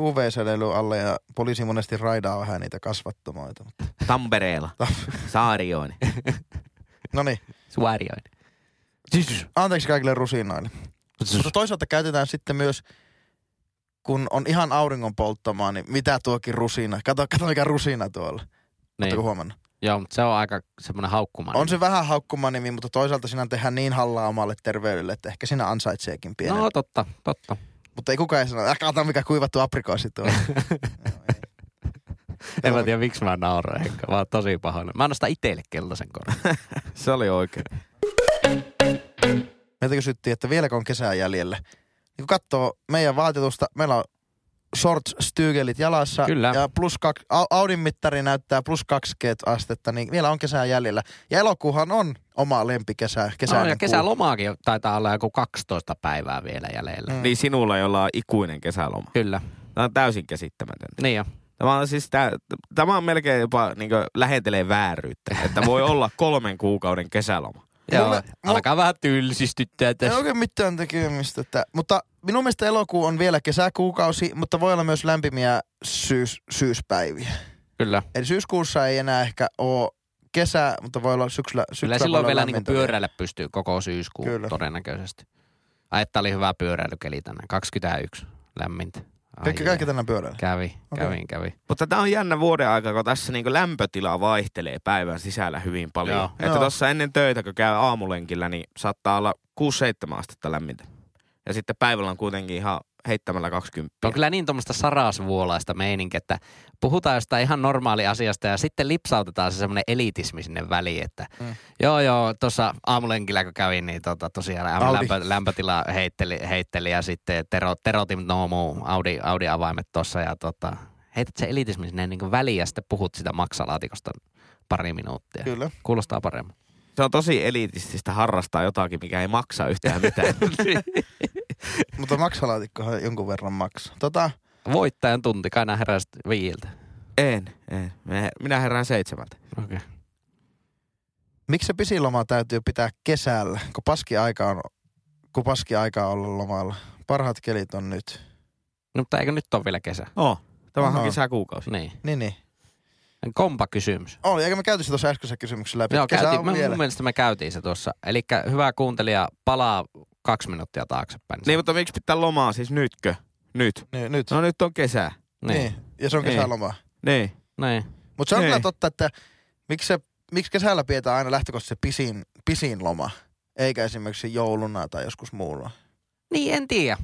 UV-säteilyä alle ja poliisi monesti raidaa vähän niitä kasvattamoita. Tampereella. Saarioinen. No niin, Suorioin. anteeksi kaikille rusinoille. Mutta toisaalta käytetään sitten myös, kun on ihan auringon polttamaa, niin mitä tuokin rusina. Kato, kato mikä rusina tuolla. Niin. Oletteko huomannut? Joo, mutta se on aika semmoinen haukkuman. On se vähän haukkuma nimi, mutta toisaalta siinä tehdään niin hallaa omalle terveydelle, että ehkä siinä ansaitseekin pienen. No totta, totta. Mutta ei kukaan ei sano, että kato mikä kuivattu aprikoosi. Joo, ei. En mä tiedä, miksi mä nauroin, Henkka. Mä oon tosi pahoillani. Mä annan sitä iteille keltaisen koron. Se oli oikein. Meiltä kysyttiin, että vieläkö on kesää jäljellä. Niin kun katsoo meidän vaatetusta, meillä on shorts stygelit jalassa. Kyllä. Ja plus kaksi, Au- Audin mittari näyttää plus 20 astetta, niin vielä on kesää jäljellä. Ja elokuuhan on oma lempikesä. Kesäinen No, ja kuu. kesälomaakin taitaa olla joku 12 päivää vielä jäljellä. Mm. Niin sinulla, jolla on ikuinen kesäloma. Kyllä, Tämä on täysin käsittämätöntä. niin jo. Tämä on siis tää, tämä on melkein jopa niin lähentelee vääryyttä, että voi olla kolmen kuukauden kesäloma. Joo, Mulle- alkaa vähän tylsistyttää Ei tässä. oikein mitään tekemistä. Että, mutta minun mielestä elokuu on vielä kesäkuukausi, mutta voi olla myös lämpimiä syys, syyspäiviä. Kyllä. Eli syyskuussa ei enää ehkä ole kesä, mutta voi olla syksyllä. Kyllä syksyllä voi silloin vielä niinku lämmintä pyöräillä pystyy koko syyskuun Kyllä. todennäköisesti. Ai, että oli hyvä pyöräilykeli tänään. 21 lämmintä. Ai Kaikki, kaikki tänään pyörällä. Kävi, kävin, kävi. Mutta tämä on jännä vuoden aika, kun tässä niin lämpötila vaihtelee päivän sisällä hyvin paljon. Joo. Että Joo. tuossa ennen töitä, kun käy aamulenkillä, niin saattaa olla 6-7 astetta lämmintä. Ja sitten päivällä on kuitenkin ihan heittämällä 20. On kyllä niin tuommoista sarasvuolaista meininkiä, että puhutaan jostain ihan normaali asiasta ja sitten lipsautetaan se semmoinen elitismi sinne väliin, että Mm. joo joo, tuossa aamulenkillä kun kävin, niin tota, tosiaan Audi. lämpö, lämpötila heitteli, heitteli ja sitten tero, terotin no muu Audi, Audi avaimet tuossa ja tota, heität se elitismi sinne niin väliin ja sitten puhut sitä maksalaatikosta pari minuuttia. Kyllä. Kuulostaa paremmin. Se on tosi elitististä harrastaa jotakin, mikä ei maksa yhtään mitään. Mutta maksalaatikkohan jonkun verran maksaa. Tota, Voittajan tunti, kai nää heräsit viiltä. en, en. Me- Minä herään seitsemältä. Okei. Okay. miksi se pisiloma täytyy pitää kesällä, kun paski aika on, kun paski aika on olla lomalla? Parhaat kelit on nyt. No, mutta eikö nyt ole vielä kesä? Oh, tämä on Aha. kesäkuukausi. Niin. Niin, niin. Kompa kysymys. Oli, eikä me käyty se tuossa äskeisessä kysymyksessä läpi. Joo, Kesä käytiin, vielä. mun mielestä me käytiin se tuossa. Eli hyvä kuuntelija, palaa kaksi minuuttia taaksepäin. Niin, mutta miksi pitää lomaa siis nytkö? Nyt. Niin, nyt. No nyt on kesä. Niin. niin. Ja se on Niin. kesäloma. Niin. niin. Mutta se on Niin. kyllä totta, että miksi, se, miksi kesällä pidetään aina lähtökohtaisesti se pisin, pisin loma, eikä esimerkiksi jouluna tai joskus muulla. Niin, en tiedä.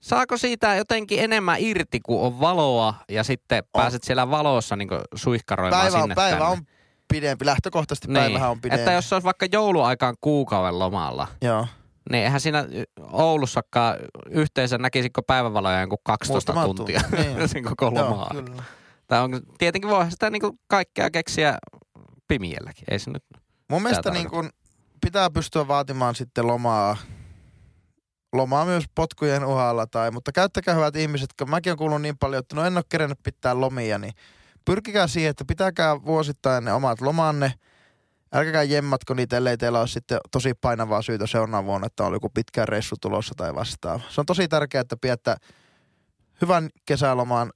Saako siitä jotenkin enemmän irti, kun on valoa ja sitten On. pääset siellä valossa niin suihkaroimaan Päivä, on, sinne päivä tänne. on pidempi, lähtökohtaisesti päivähän on pidempi. Että jos se olisi vaikka jouluaikaan kuukauden lomalla, Joo. Niin eihän siinä Oulussakaan yhteensä näkisikö päivävaloja jonkun 12 Muutama tuntia tunti, niin. sen koko lomaa. Joo, kyllä. Tai on, tietenkin voi sitä niin kaikkea keksiä pimielläkin. Ei se nyt. Mun mielestä niin kun pitää pystyä vaatimaan sitten lomaa, lomaa myös potkujen uhalla. Tai, mutta käyttäkää hyvät ihmiset, kun mäkin olen kuullut niin paljon, että no en ole kerennyt pitää lomia, niin pyrkikää siihen, että pitäkää vuosittain ne omat lomanne. Älkääkää jemmatko niitä, ellei teillä ole sitten tosi painavaa syytä seuraavana vuonna, että on joku pitkä reissu tulossa tai vastaava. Se on tosi tärkeää, että pidätte hyvän kesälomaan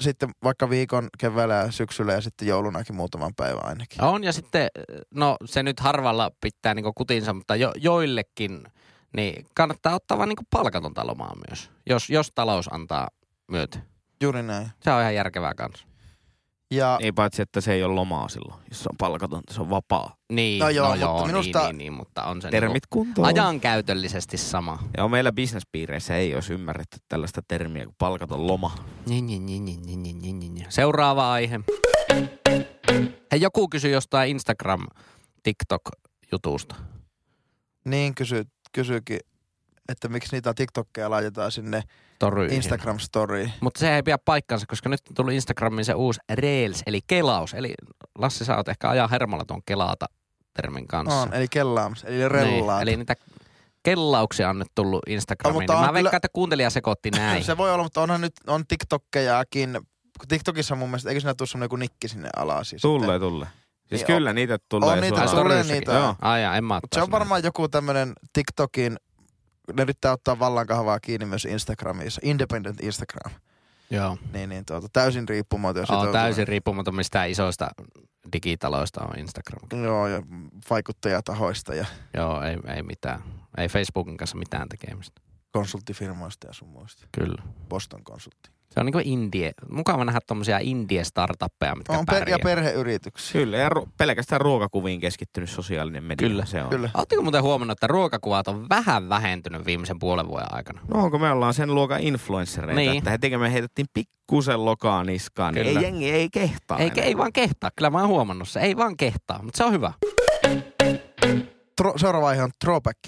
sitten vaikka viikon keväällä ja syksyllä ja sitten joulunakin muutaman päivän ainakin. On ja sitten, no se nyt harvalla pitää niin kutinsa, mutta jo, joillekin niin kannattaa ottaa vaan niin palkatonta lomaa myös, jos, jos talous antaa myötä. Juuri näin. Se on ihan järkevää kanssa. Ja Niin paitsi, että se ei ole lomaa silloin, jos se on palkatonta, se on vapaa. Niin, No joo, mutta joo minusta- niin, niin, niin, mutta on se Termit niin kuntoon. ajankäytöllisesti sama. Ja meillä bisnespiireissä ei olisi ymmärretty tällaista termiä kuin palkaton loma. Niin, niin, niin, niin, niin, niin, niin, niin. Seuraava aihe. Hei, joku kysyi jostain Instagram TikTok-jutusta. niin kysy, kysyykin, että miksi niitä TikTokkeja laitetaan sinne Toryihin. Instagram-storyin. Mutta se ei pidä paikkansa, koska nyt on tullut Instagramiin se uusi Reels, eli kelaus. Eli Lassi, sä oot ehkä ajan hermolla tuon kelata termin kanssa. On, eli kellaams, eli rellaat. Niin, eli niitä kellauksia on nyt tullut Instagramiin. On, mutta niin on mä kyllä- veikkaan, että kuuntelija sekoitti näin. Se voi olla, mutta onhan nyt on TikTokkejakin. TikTokissa mun mielestä, eikö siinä tule semmoinen joku nikki sinne alas? Siis Tulee, tulee. Siis Niin kyllä niitä tulee. on niitä, tulee niitä. Joo. Ai jaa, en mä se on varmaan joku tämmöinen TikTokin, ne yrittää ottaa vallankahvaa kiinni myös Instagramissa. Independent Instagram. Joo. Niin, niin tuota, täysin riippumaton. On sitoutunut. täysin riippumaton mistään isoista digitaloista on Instagram. Joo, ja vaikuttajatahoista ja Joo, ei, ei mitään. Ei Facebookin kanssa mitään tekemistä. konsulttifirmoista ja sun muista. Kyllä. Boston konsultti. Se on niinku indie. Mukava nähdä tommosia indie-startuppeja, mitkä On per- pärjää. ja perheyrityksiä. Kyllä, ja ru- pelkästään ruokakuviin keskittynyt sosiaalinen media. Kyllä, se on. Kyllä. Oletteko muuten huomannut, että ruokakuvat on vähän vähentynyt viimeisen puolen vuoden aikana? No onko me ollaan sen luokan influenssereita, Niin. että heti me heitettiin pikkusen lokaa niskaan, niin ei jengi ei kehtaa Ei, enää. ei vaan kehtaa. Kyllä mä oon huomannut se. Ei vaan kehtaa, mutta se on hyvä. Tro- seuraava aihe on throwback.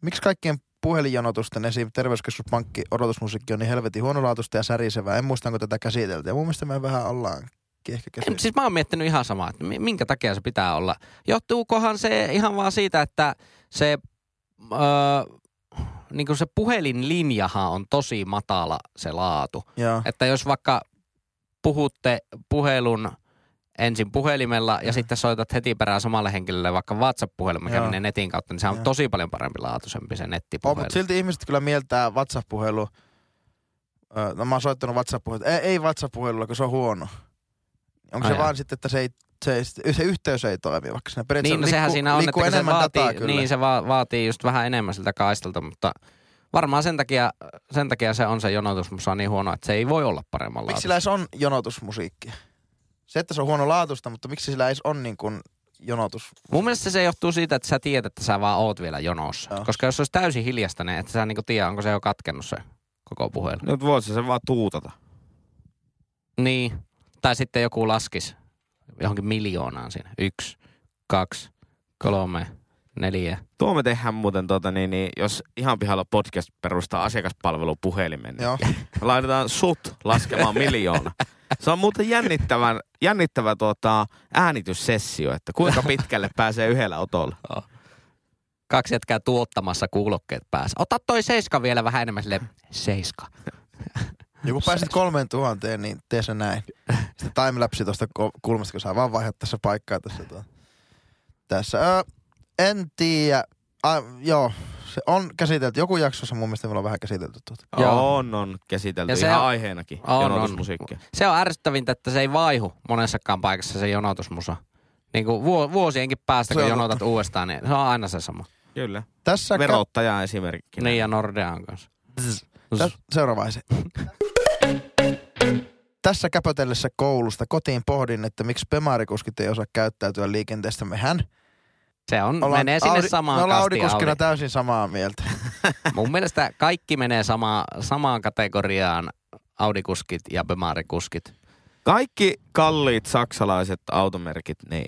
Miksi kaikkien puhelinjonotusten esim. terveyskeskuspankki odotusmusiikki on niin helvetin huonolaatuista ja särisevää? En muista, onko tätä käsitelty. Ja mun mielestä me vähän ollaan ehkä En, käsitelty. siis mä oon miettinyt ihan samaa, että mi- minkä takia se pitää olla. Johtuukohan se ihan vaan siitä, että se, öö, niin kuin se puhelinlinjahan on tosi matala se laatu. Joo. Että jos vaikka puhutte puhelun ensin puhelimella ja Joo. sitten soitat heti perään samalle henkilölle vaikka WhatsApp-puhelu, mikä Joo. menee netin kautta, niin se on Joo. tosi paljon parempi laatuisempi se On, nettipuhelu. mutta silti ihmiset kyllä mieltää WhatsApp-puhelu. No mä oon soittanut WhatsApp-puhelu. Ei, ei WhatsApp-puhelulla, kun se on huono. Onko Ai se vaan sitten, että se, ei, se, se yhteys ei toimi, vaikka siinä periaatteessa Niin, no sehän liikkuu- siinä on, että se dataa vaatii, kyllä. niin se va- vaatii just vähän enemmän siltä kaistalta, mutta varmaan sen takia, sen takia se on se jonotusmusa niin huono, että se ei voi olla paremman Miksi sillä on jonotusmusiikkia? Se, että se on huono laatusta, mutta miksi sillä edes on niin kuin jonotus? Mun mielestä se johtuu siitä, että sä tiedät, että sä vaan oot vielä jonossa. Joo. Koska jos se olisi täysin hiljasta, niin että sä niinku tiedä, onko se jo katkennut se koko puhelu. Nyt voit sä sen vaan tuutata. Niin. Tai sitten joku laskis johonkin miljoonaan siinä. Yksi, kaksi, kolme, neljä. Tuo me tehdään muuten, tota, niin, niin, jos ihan pihalla podcast perustaa asiakaspalvelupuhelimen, niin Joo. laitetaan sut laskemaan miljoona. Se on muuten jännittävän, jännittävä tuota, äänityssessio, että kuinka pitkälle pääsee yhdellä otolla. Kaksi jätkää tuottamassa kuulokkeet päässä. Ota toi seiska vielä vähän enemmän sille seiska. Ja kun pääsit kolmeen tuhanteen, niin tee se näin. Sitten timelapsi tuosta kulmasta, kun saa vaan vaihtaa tässä paikkaa tässä. Tuo. tässä. Öö, en tiedä. Ah, joo, se on käsitelty. Joku jaksossa mun mielestä meillä on vähän käsitelty tuota. Joo. On, on käsitelty Ja se ihan on- aiheenakin, On, jonotusmusiikkia. Se on ärsyttävintä, että se ei vaihu monessakaan paikassa se jonotusmusa. Niin kuin vuo- vuosienkin päästä, Se kun on jonotat totta. uudestaan, niin se on aina se sama. Kyllä. Tässä Verottaja esimerkkinä. Niin ja Nordean kanssa. Tä, seuraava aihe. Tässä käpötellessä koulusta kotiin pohdin, että miksi pemarikuskit ei osaa käyttäytyä liikenteestä. Mehän Se on, menee sinne Audi, samaan me ollaan kastiin Audi-kuskina Audi. täysin samaa mieltä. Mun mielestä kaikki menee sama, samaan kategoriaan. Audikuskit ja Bemari-kuskit. Kaikki kalliit saksalaiset automerkit, niin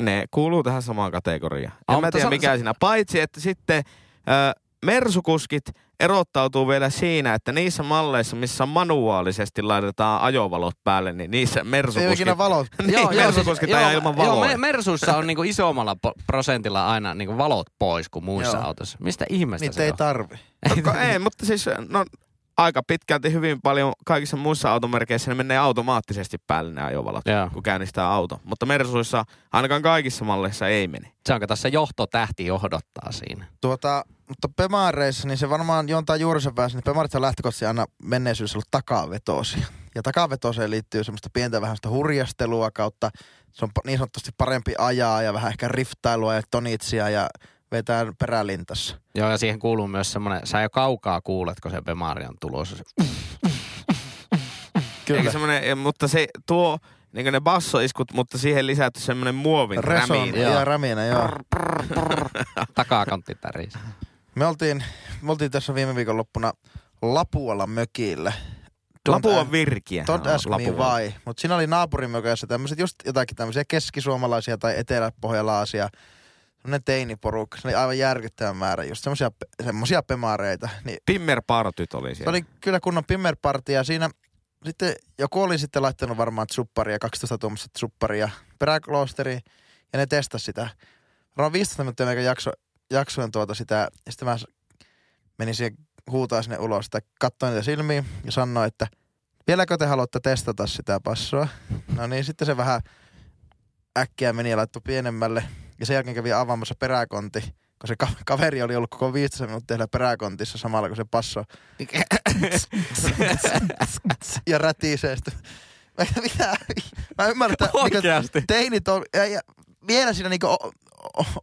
ne kuuluu tähän samaan kategoriaan. En mä tiedä mikä se- siinä. Paitsi, että sitten ö, Mersukuskit erottautuu vielä siinä, että niissä malleissa, missä manuaalisesti laitetaan ajovalot päälle, niin niissä Mersukuskit... valot. niin, Mersukuskit ajaa ilman joo, valoja. me- Mersuissa on niinku isommalla po- prosentilla aina niinku valot pois kuin muissa Joo. autoissa. Mistä ihmeestä Niitä se ei on? tarvi. No, ei, mutta siis no, aika pitkälti hyvin paljon kaikissa muissa automerkeissä ne menee automaattisesti päälle ne ajovalot, Joo. kun käynnistää auto. Mutta Mersuissa ainakaan kaikissa malleissa ei mene. Se onko tässä johtotähti johdottaa siinä? Tuota, mutta Pemareissa, niin se varmaan juontaa juurensa päässä, niin Pemarit on lähtökohtaisesti aina menneisyydessä ollut takavetoisia. Ja takavetoiseen liittyy semmoista pientä vähän sitä hurjastelua kautta, se on niin sanotusti parempi ajaa ja vähän ehkä riftailua ja tonitsia ja vetää perälintassa. Joo, ja siihen kuuluu myös semmoinen, sä jo kaukaa kuulet, kun se Bemari on tulossa. Se- Eikä semmoinen, mutta se tuo niin ne bassoiskut, mutta siihen lisätty semmoinen muovin Reson rämiin. Joo. ja räminä, joo. Takakantti täris. Me oltiin, me oltiin tässä viime viikonloppuna Lapualla mökillä. Lapua virkiä. Don't ask me why. Mutta siinä oli naapurimökössä tämmöiset just jotakin tämmöisiä keskisuomalaisia tai eteläpohjalaisia. Semmoinen teiniporukka. Se oli aivan järkyttävän määrä just semmoisia, semmoisia pemareita. Niin Pimmerpartyt oli se siellä. oli kyllä kunnon pimmerparti ja siinä sitten joku oli sitten laittanut varmaan supparia, 12 tuommoista supparia peräkloosteriin ja ne testasi sitä. Varmaan 15 minuuttia meikä jakso, jaksoin tuota sitä ja sitten mä menin siihen huutaa sinne ulos sitä, katsoin niitä silmiin ja sanoin, että vieläkö te haluatte testata sitä passoa? No niin, sitten se vähän äkkiä meni ja laittoi pienemmälle ja sen jälkeen kävi avaamassa peräkonti, kun se ka- kaveri oli ollut koko 15 minuuttia peräkontissa samalla kun se passo ja rätisee sitten. Mä- Mitä? Mä ymmärrän, että niinku teinit on, ja, ja vielä siinä niinku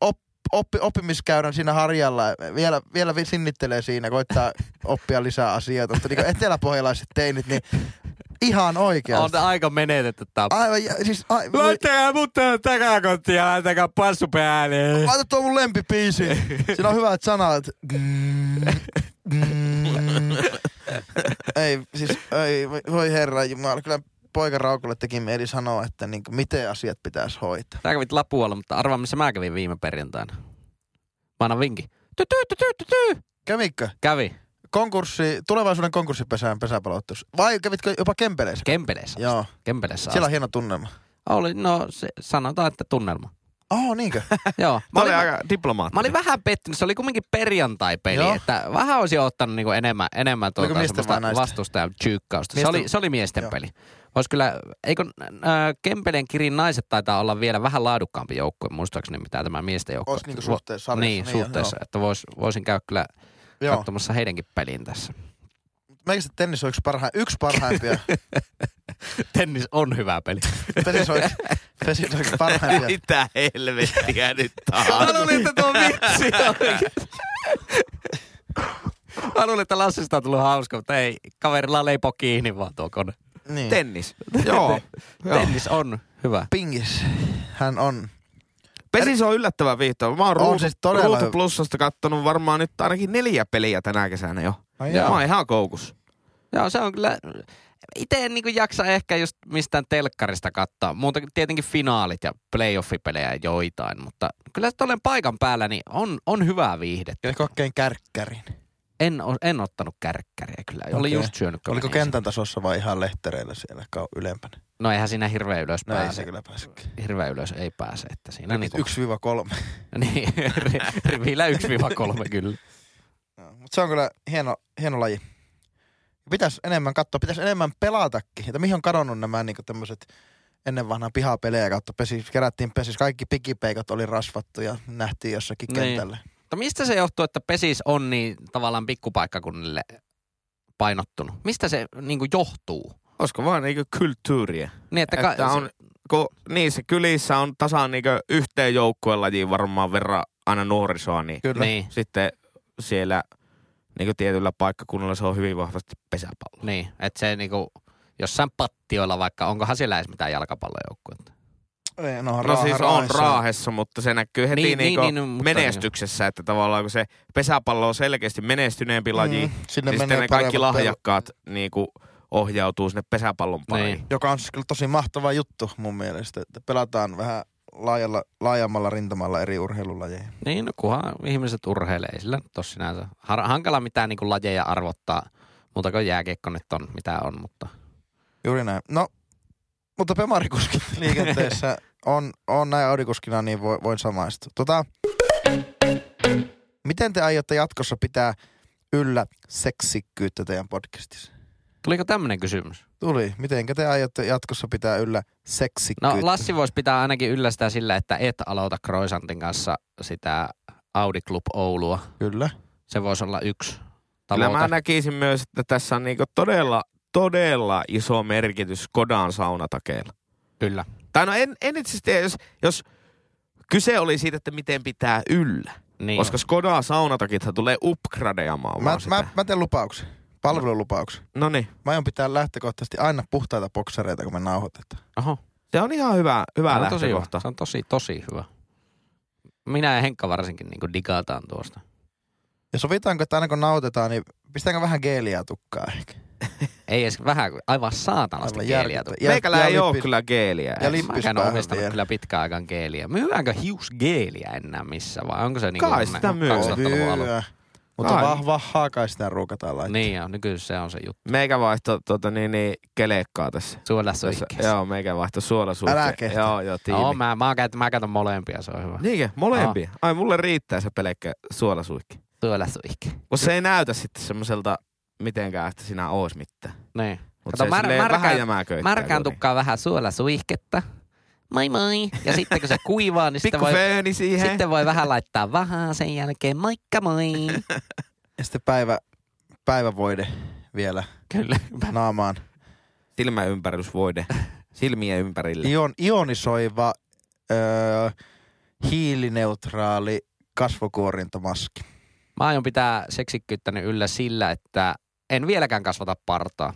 op, oppi, oppimiskäyrän siinä harjalla, vielä, vielä vi- sinnittelee siinä, koittaa oppia lisää asioita, mutta niinku eteläpohjalaiset teinit, niin ihan On oikeasti. aika menetetty tapa. Aivan, ja, siis, ai, Laittakaa mut takakonttiin ja laittakaa passu päälle. Laita tuo mun lempipiisi. Siinä on hyvät sanat. Mm, mm. ei, siis, ei, voi herra Jumala. Kyllä poika Raukolle teki mieli sanoa, että niin kuin, miten asiat pitäisi hoitaa. Tää kävit Lapualla, mutta arvaa missä mä kävin viime perjantaina. Mä annan vinkin. Ty, ty, ty, ty, ty, ty. Kävikö? Kävi. Konkurssi, tulevaisuuden konkurssipesään pesäpalautus. Vai kävitkö jopa Kempeleissä? Kempeleissä. Joo, Kempeleissä. siellä on hieno tunnelma. Oli, no se, sanotaan, että tunnelma. Oh, niinkö? Joo. Mä olin, aika diplomaattinen. mä olin vähän pettynyt. Se oli kumminkin perjantai-peli, Joo. että vähän olisin ottanut niinku enemmän, enemmän tuota vastustajan tyykkausta. Se oli, se oli miesten Joo. peli. Olisi kyllä, eikö äh, Kempeleen kirin naiset taitaa olla vielä vähän laadukkaampi joukkue, muistaakseni mitä tämä miesten joukkue. Olisi niinku suhteessa sarjassa. Niin, Niin, suhteessa. Että vois, voisin käydä kyllä Joo. katsomassa heidänkin peliin tässä. Meikä se tennis on yksi, parha, yksi parhaimpia. Tennis on hyvä peli. Pesis on on yksi parhaimpia. Mitä helvettiä nyt taas? Mä luulin, että tuo vitsi. Mä luulin, että Lassista on tullut hauska, mutta ei. Kaverilla leipo kiinni vaan tuo kone. Niin. Tennis. Joo. Joo. Tennis on hyvä. Pingis. Hän on. Pesis on yllättävän viihtoa. Mä oon On Ruutu, siis todella Ruutu. Plussasta kattonut varmaan nyt ainakin neljä peliä tänä kesänä jo. Ai Joo. Mä oon ihan koukus. Joo, se on kyllä... Itse en niin jaksa ehkä just mistään telkkarista katsoa. Muuta tietenkin finaalit ja playoffipelejä joitain, mutta kyllä tuolleen paikan päällä niin on, on hyvää viihdettä. Ja kokkein kärkkärin. En, en ottanut kärkkäriä kyllä. Oli Okei. just syönyt. Oliko kentän tasossa vai ihan lehtereillä siellä kau- ylempänä? No eihän siinä hirveän ylös No ei pääse. se kyllä pääsekään. Hirveän ylös ei pääse. Että siinä niinku, 1-3. niin, ri- rivillä 1-3 kyllä. Mutta se on kyllä hieno, hieno laji. Pitäisi enemmän katsoa, pitäisi enemmän pelatakin. Että mihin on kadonnut nämä niinku tämmöiset ennen vanhaa pihapelejä kautta pesis, kerättiin pesis, kaikki pikipeikot oli rasvattu ja nähtiin jossakin Niin. kentällä. Mutta mistä se johtuu, että pesis on niin tavallaan pikkupaikkakunnille painottunut? Mistä se niinku johtuu? Olisiko vaan niinku kulttuuria? Niin, että, Että on, kun niissä kylissä on tasan niinku yhteen joukkuelajiin varmaan verran aina nuorisoa, niin Kyllä. Niin, sitten siellä niin kuin tietyllä paikkakunnalla se on hyvin vahvasti pesäpallo. niin. Että se niinku, jossain pattioilla vaikka, onkohan siellä edes mitään jalkapallojoukkuetta? Ei, no, No siis on Raahessa mutta se näkyy heti Niin, niin, niin, niin, niin, mutta menestyksessä, että tavallaan kun se pesäpallo on selkeästi menestyneempi laji, Mm, sinne niin sitten ne kaikki lahjakkaat niin kuin ohjautuu sinne pesäpallon pariin. Niin. Niin. Joka on siis kyllä tosi mahtava juttu mun mielestä, että pelataan vähän laajalla, laajemmalla rintamalla eri urheilulajeja. Niin, no kunhan ihmiset urheilee, ei sillä nyt sinänsä. Har- hankala mitään niinku lajeja arvottaa, muuta kuin jääkiekko nyt on, mitä on, mutta Juuri näin. No, mutta Pemarikuskin liikenteessä on, on näin Audikuskina, niin voi, voin samaistua. Tota, miten te aiotte jatkossa pitää yllä seksikkyyttä teidän podcastissa? tuliko tämmöinen kysymys? Tuli. Mitenkä te aiotte jatkossa pitää yllä seksikkyyttä? No Lassi voisi pitää ainakin yllä sitä sillä, että et aloita Kroisantin kanssa sitä Audi Club Oulua. Kyllä. Se voisi olla yksi Kyllä tavoite. mä näkisin myös, että tässä on niinku todella, todella iso merkitys Kodan saunatakeella. Kyllä. Tai no en, en itse asiassa tiedä, jos, jos kyse oli siitä, että miten pitää yllä. Niin. Koska Skoda saunatakithan tulee upgradeamaan Mä, mä, mä teen lupauksen. Palvelulupauksen. No niin, Mä aion pitää lähtökohtaisesti aina puhtaita boksereita, kun me nauhoitetaan. Oho, se on ihan hyvä, hyvä se on tosi hyvä. lähtökohta. Se on tosi, tosi hyvä. Minä ja Henkka varsinkin niin digataan tuosta. Ja sovitaanko, että aina kun nautetaan, niin pistetäänkö vähän geeliä tukkaa ehkä? Ei edes vähän, aivan saatanasti Aivan geeliä järkyttä- Meikällä ei ole kyllä geeliä. ja edes. lip- Mä en ole Lippispäähän omistanut vielä. kyllä pitkään aikaan geeliä. Myydäänkö hiusgeeliä enää missä vai onko se niinku Kai sitä myy. 2000-luvun alun? Myy. Mutta Ai. vahva haakai sitä ruukataan laittaa. Niin joo, nykyään se on se juttu. Meikä vaihto tuota, niin, niin, kelekkaa tässä. Suihkeessa. joo, meikä vaihto suolasuihke. Älä kehtaa. Joo, joo, tiimi. Joo, mä, mä, käytän, mä käytän molempia, se on hyvä. Niinkö? Molempia? Ai, mulle riittää se pelkkä suolasuihke. Suolla suihke. Kun se ei näytä sitten semmoiselta mitenkään, että sinä ois mitään. Niin. Mutta se mär- märkään- vähän jämäköittää. Märkään tukkaa vähän suihketta. Moi moi. Ja sitten kun se kuivaa, niin sitten Pikku voi, siihen. sitten voi vähän laittaa vähän sen jälkeen. Moikka moi. Ja sitten päivä, päivävoide vielä Kyllä. naamaan. Silmäympärysvoide. Silmien ympärille. Ion, ionisoiva, öö, hiilineutraali kasvokuorintamaski. Mä aion pitää seksikkyyttäni yllä sillä, että en vieläkään kasvata partaa.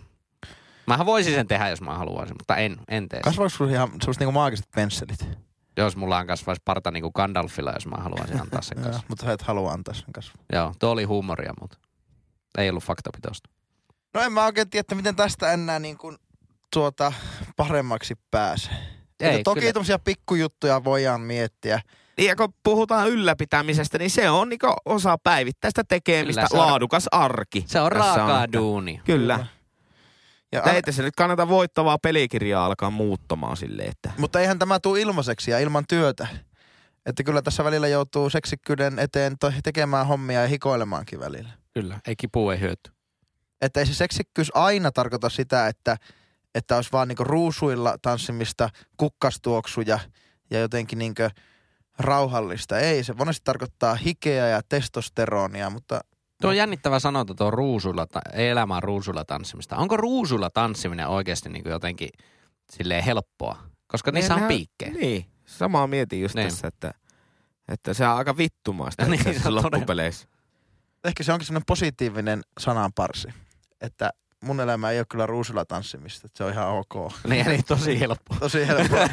Mähän voisin sen tehdä, jos mä haluaisin, mutta en, en tee. sitä. Kasvaako sulla ihan semmoiset niinku maagiset pensselit? Jos mulla on kasvaisi parta niin kuin Gandalfilla, jos mä haluaisin antaa sen kanssa. mutta sä et halua antaa sen kasvaa. Joo, tuo oli huumoria, mutta ei ollut faktapitoista. No en mä oikein tiedä, että miten tästä enää niin kuin, tuota, paremmaksi pääse. Ei, toki kyllä. tämmöisiä pikkujuttuja voidaan miettiä. Niin, Ja kun puhutaan ylläpitämisestä, niin se on niinku osa päivittäistä tekemistä, Kyllä, se on- laadukas arki. Se on raakaa duuni. Kyllä. Ja Ja ei se nyt kannata voittavaa pelikirjaa alkaa muuttamaan silleen, että... Mutta eihän tämä tule ilmaiseksi ja ilman työtä. Että kyllä tässä välillä joutuu seksikkyyden eteen tekemään hommia ja hikoilemaankin välillä. Kyllä, ei kipu ei hyöty. Että ei se seksikkyys aina tarkoita sitä, että, että olisi vaan niinku ruusuilla tanssimista, kukkastuoksuja ja jotenkin niinku rauhallista. Ei, se monesti tarkoittaa hikeä ja testosteronia, mutta Tuo on jännittävä sanonta tuo ruusuilla, ta- elämä on ruusuilla tanssimista. Onko ruusuilla tanssiminen oikeasti niin jotenkin silleen helppoa? Koska niissä on piikkejä. Niin, samaa mietin just Niin. tässä, että, että se on aika vittumaista Niin, niin, se on loppupeleissä. ehkä se onkin semmoinen positiivinen sananparsi. Että mun elämä ei ole kyllä ruusulla tanssimista, että se on ihan ok. Niin, eli tosi helppoa. Tosi helppoa.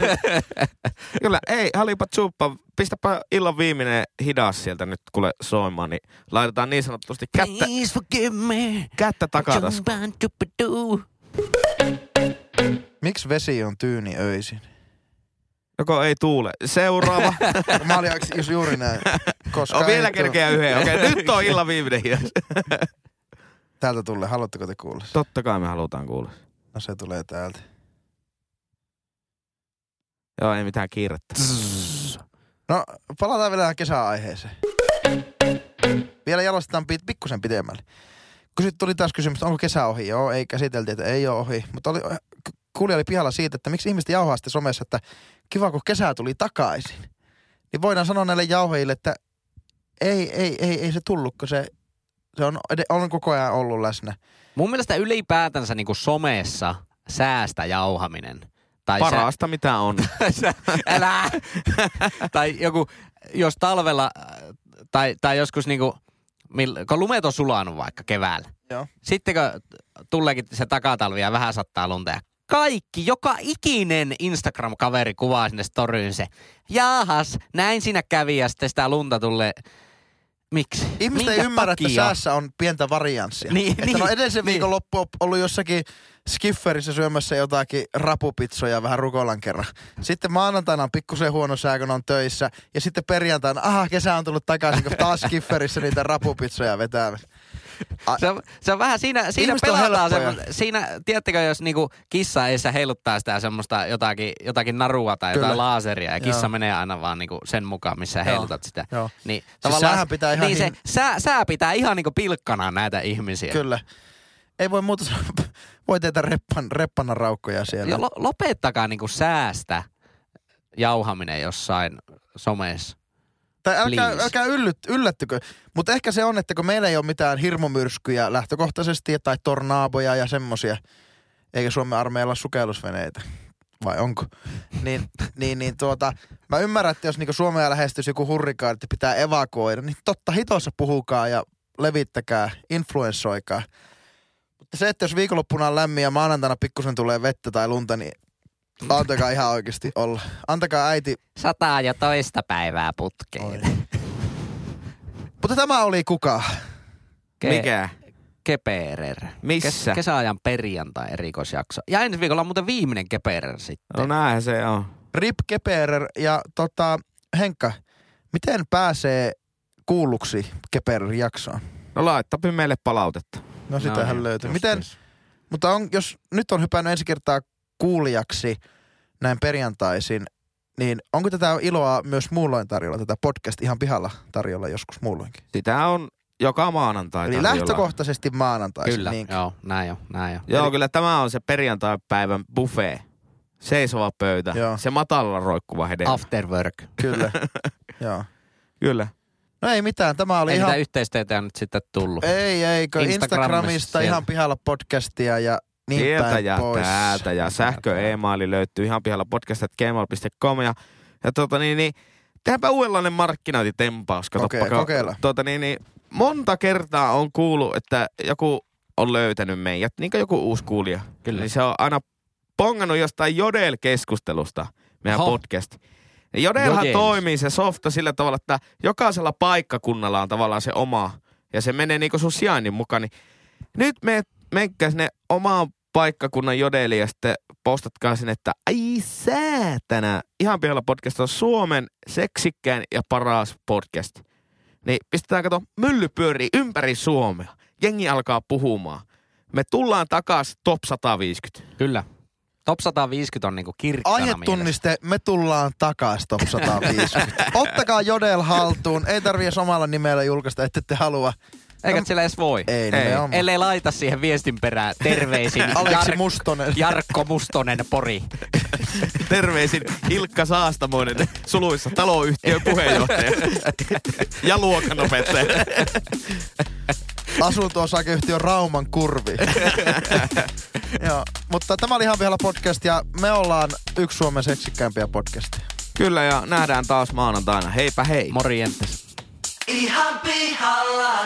Kyllä, ei, halipa tsuppa, pistäpä illan viimeinen hidas sieltä nyt kuule soimaan, niin laitetaan niin sanotusti kättä, Please forgive me. kättä takatas. Miksi vesi on tyyni öisin? Joko ei tuule. Seuraava. Mä olin juuri näin. Koska on vielä kerkeä yhden. Okei, okay, nyt on illan viimeinen hidas. Täältä tulee. Haluatteko te kuulla? Totta kai me halutaan kuulla. No se tulee täältä. Joo, ei mitään kiirettä. No, palataan vielä tähän kesäaiheeseen. Vielä jalostetaan pit- pikkusen pidemmälle. Sitten tuli taas kysymys, että onko kesä ohi? Joo, ei käsiteltiin, että ei ole ohi. Mutta oli, kuulija oli pihalla siitä, että miksi ihmiset jauhaa sitten somessa, että kiva kun kesä tuli takaisin. Niin voidaan sanoa näille jauhajille, että ei, ei, ei, ei se tullut, kun se, se on, on koko ajan ollut läsnä. Mun mielestä ylipäätänsä niin kuin somessa säästä jauhaminen. Tai sä- Parasta mitä on. Sä- Älä! tai joku jos talvella tai, tai joskus niinku, kun lumet on sulanut vaikka keväällä. Joo. Sitten kun tuleekin se takatalvi ja vähän sattaa lunta ja kaikki, joka ikinen Instagram-kaveri kuvaa sinne storyyn se. Jaahas, näin siinä kävi ja sitten sitä lunta tulee. Miksi? Ihmiset Minkä ei ymmärrä, että takia? säässä on pientä varianssia. Niin, että niin, no edellisen niin. viikon loppu on ollut jossakin Skifferissä syömässä jotakin rapupitsoja vähän rukolan kerran. Sitten maanantaina on pikkusen huono sää, kun on töissä. Ja sitten perjantaina, aha, kesä on tullut takaisin, kun taas Skifferissä niitä rapupitsoja vetää. Se on, se on vähän siinä, siinä Ihmiset pelataan semmoista, siinä, tiedättekö, jos niinku kissa eessä heiluttaa sitä semmoista jotakin, jotakin narua tai Kyllä. jotain laaseria ja kissa Joo. menee aina vaan niinku sen mukaan, missä Joo. heilutat sitä. Joo. Niin, Siis sähän pitää ihan niin se, hin- sää, sää pitää ihan niinku pilkkana näitä ihmisiä. Kyllä. Ei voi muuta. Voi tehdä reppan, reppana raukkoja siellä. Jo, lo, lopettakaa niinku säästä jauhaminen jossain somessa. Tai älkää, Please. älkää yllyt, yllättykö. Mutta ehkä se on, että kun meillä ei ole mitään hirmumyrskyjä lähtökohtaisesti tai tornaaboja ja semmosia, eikä Suomen armeijalla sukellusveneitä, vai onko? Niin, niin, niin tuota, mä ymmärrän, että jos niinku Suomea lähestyisi joku hurrikaani, että pitää evakuoida, niin totta hitossa puhukaa ja levittäkää, influenssoikaa. Mutta se, että jos viikonloppuna on lämmin ja maanantaina pikkusen tulee vettä tai lunta, niin antakaa ihan oikeasti olla. Antakaa äiti Sataa jo toista päivää putkeen. Mutta tämä oli kuka? Ke- Mikä? Keperer. Missä? Kes- kesäajan perjantai erikoisjakso. Ja ensi viikolla on muuten viimeinen Keperer sitten. No näinhän se on. Rip Keperer ja tota, Henkka, miten pääsee kuulluksi Keperer jaksoon? No laittapi meille palautetta. No sitähän niin, löytyy. Miten, mutta on, jos nyt on hypännyt ensi kertaa kuulijaksi näin perjantaisin, niin onko tätä iloa myös muulloin tarjolla, tätä podcast ihan pihalla tarjolla joskus muulloinkin? Sitä on joka maanantai Eli tarjolla. lähtökohtaisesti maanantaisin. Kyllä, Niin, joo, näin jo, näin jo. Joo, Eli- kyllä tämä on se perjantai-päivän buffet. Seisova pöytä. Joo. Se matalalla roikkuva hedelmä. After work. kyllä. Joo. Kyllä. No ei mitään, tämä oli Ei ihan... yhteistyötä nyt sitten tullut. Ei, eikö. Instagramissa Instagramista siellä. ihan pihalla podcastia ja niin Sieltä ja pois. täältä ja sähkö e-maili löytyy ihan pihalla podcast.gmail.com ja, ja tota niin, niin tehdäänpä uudenlainen markkinointitempaus. Okei, Katsoppa, kokeilla. Tota niin, niin, monta kertaa on kuullut, että joku on löytänyt meidät, niin kuin joku uusi kuulija. Kyllä. Niin se on aina pongannut jostain Jodel-keskustelusta meidän Oho. podcast. Jodelhan Jodels. toimii se softa sillä tavalla, että jokaisella paikkakunnalla on tavallaan se oma, ja se menee niinku sun sijainnin mukaan. Niin nyt me menkää sinne omaan paikkakunnan Jodeliin ja sitten postatkaa sinne, että ai säätänä, ihan pihalla podcast on Suomen seksikkäin ja paras podcast. Niin pistetään kato mylly pyörii ympäri Suomea. Jengi alkaa puhumaan. Me tullaan takas top 150. Kyllä. Top 150 on niinku kirkkana mielessä. Aihetunniste, me tullaan takas top 150. Ottakaa Jodel haltuun, ei tarvii edes omalla nimellä julkaista, ette te halua. Eikä siellä edes voi. Ei, Ei. nimenomaan. Ellei laita siihen viestin perään terveisin Aleksi Jar- Mustonen. Jarkko Mustonen Pori. Terveisin Ilkka Saastamoinen, suluissa taloyhtiön puheenjohtaja ja luokanopettaja. Asunto-osakeyhtiö Rauman kurvi. Joo, mutta tämä oli ihan vielä podcast ja me ollaan yksi Suomen seksikkäimpiä podcasteja. Kyllä ja nähdään taas maanantaina. Heipä hei. Morjentes. Ihan pihalla.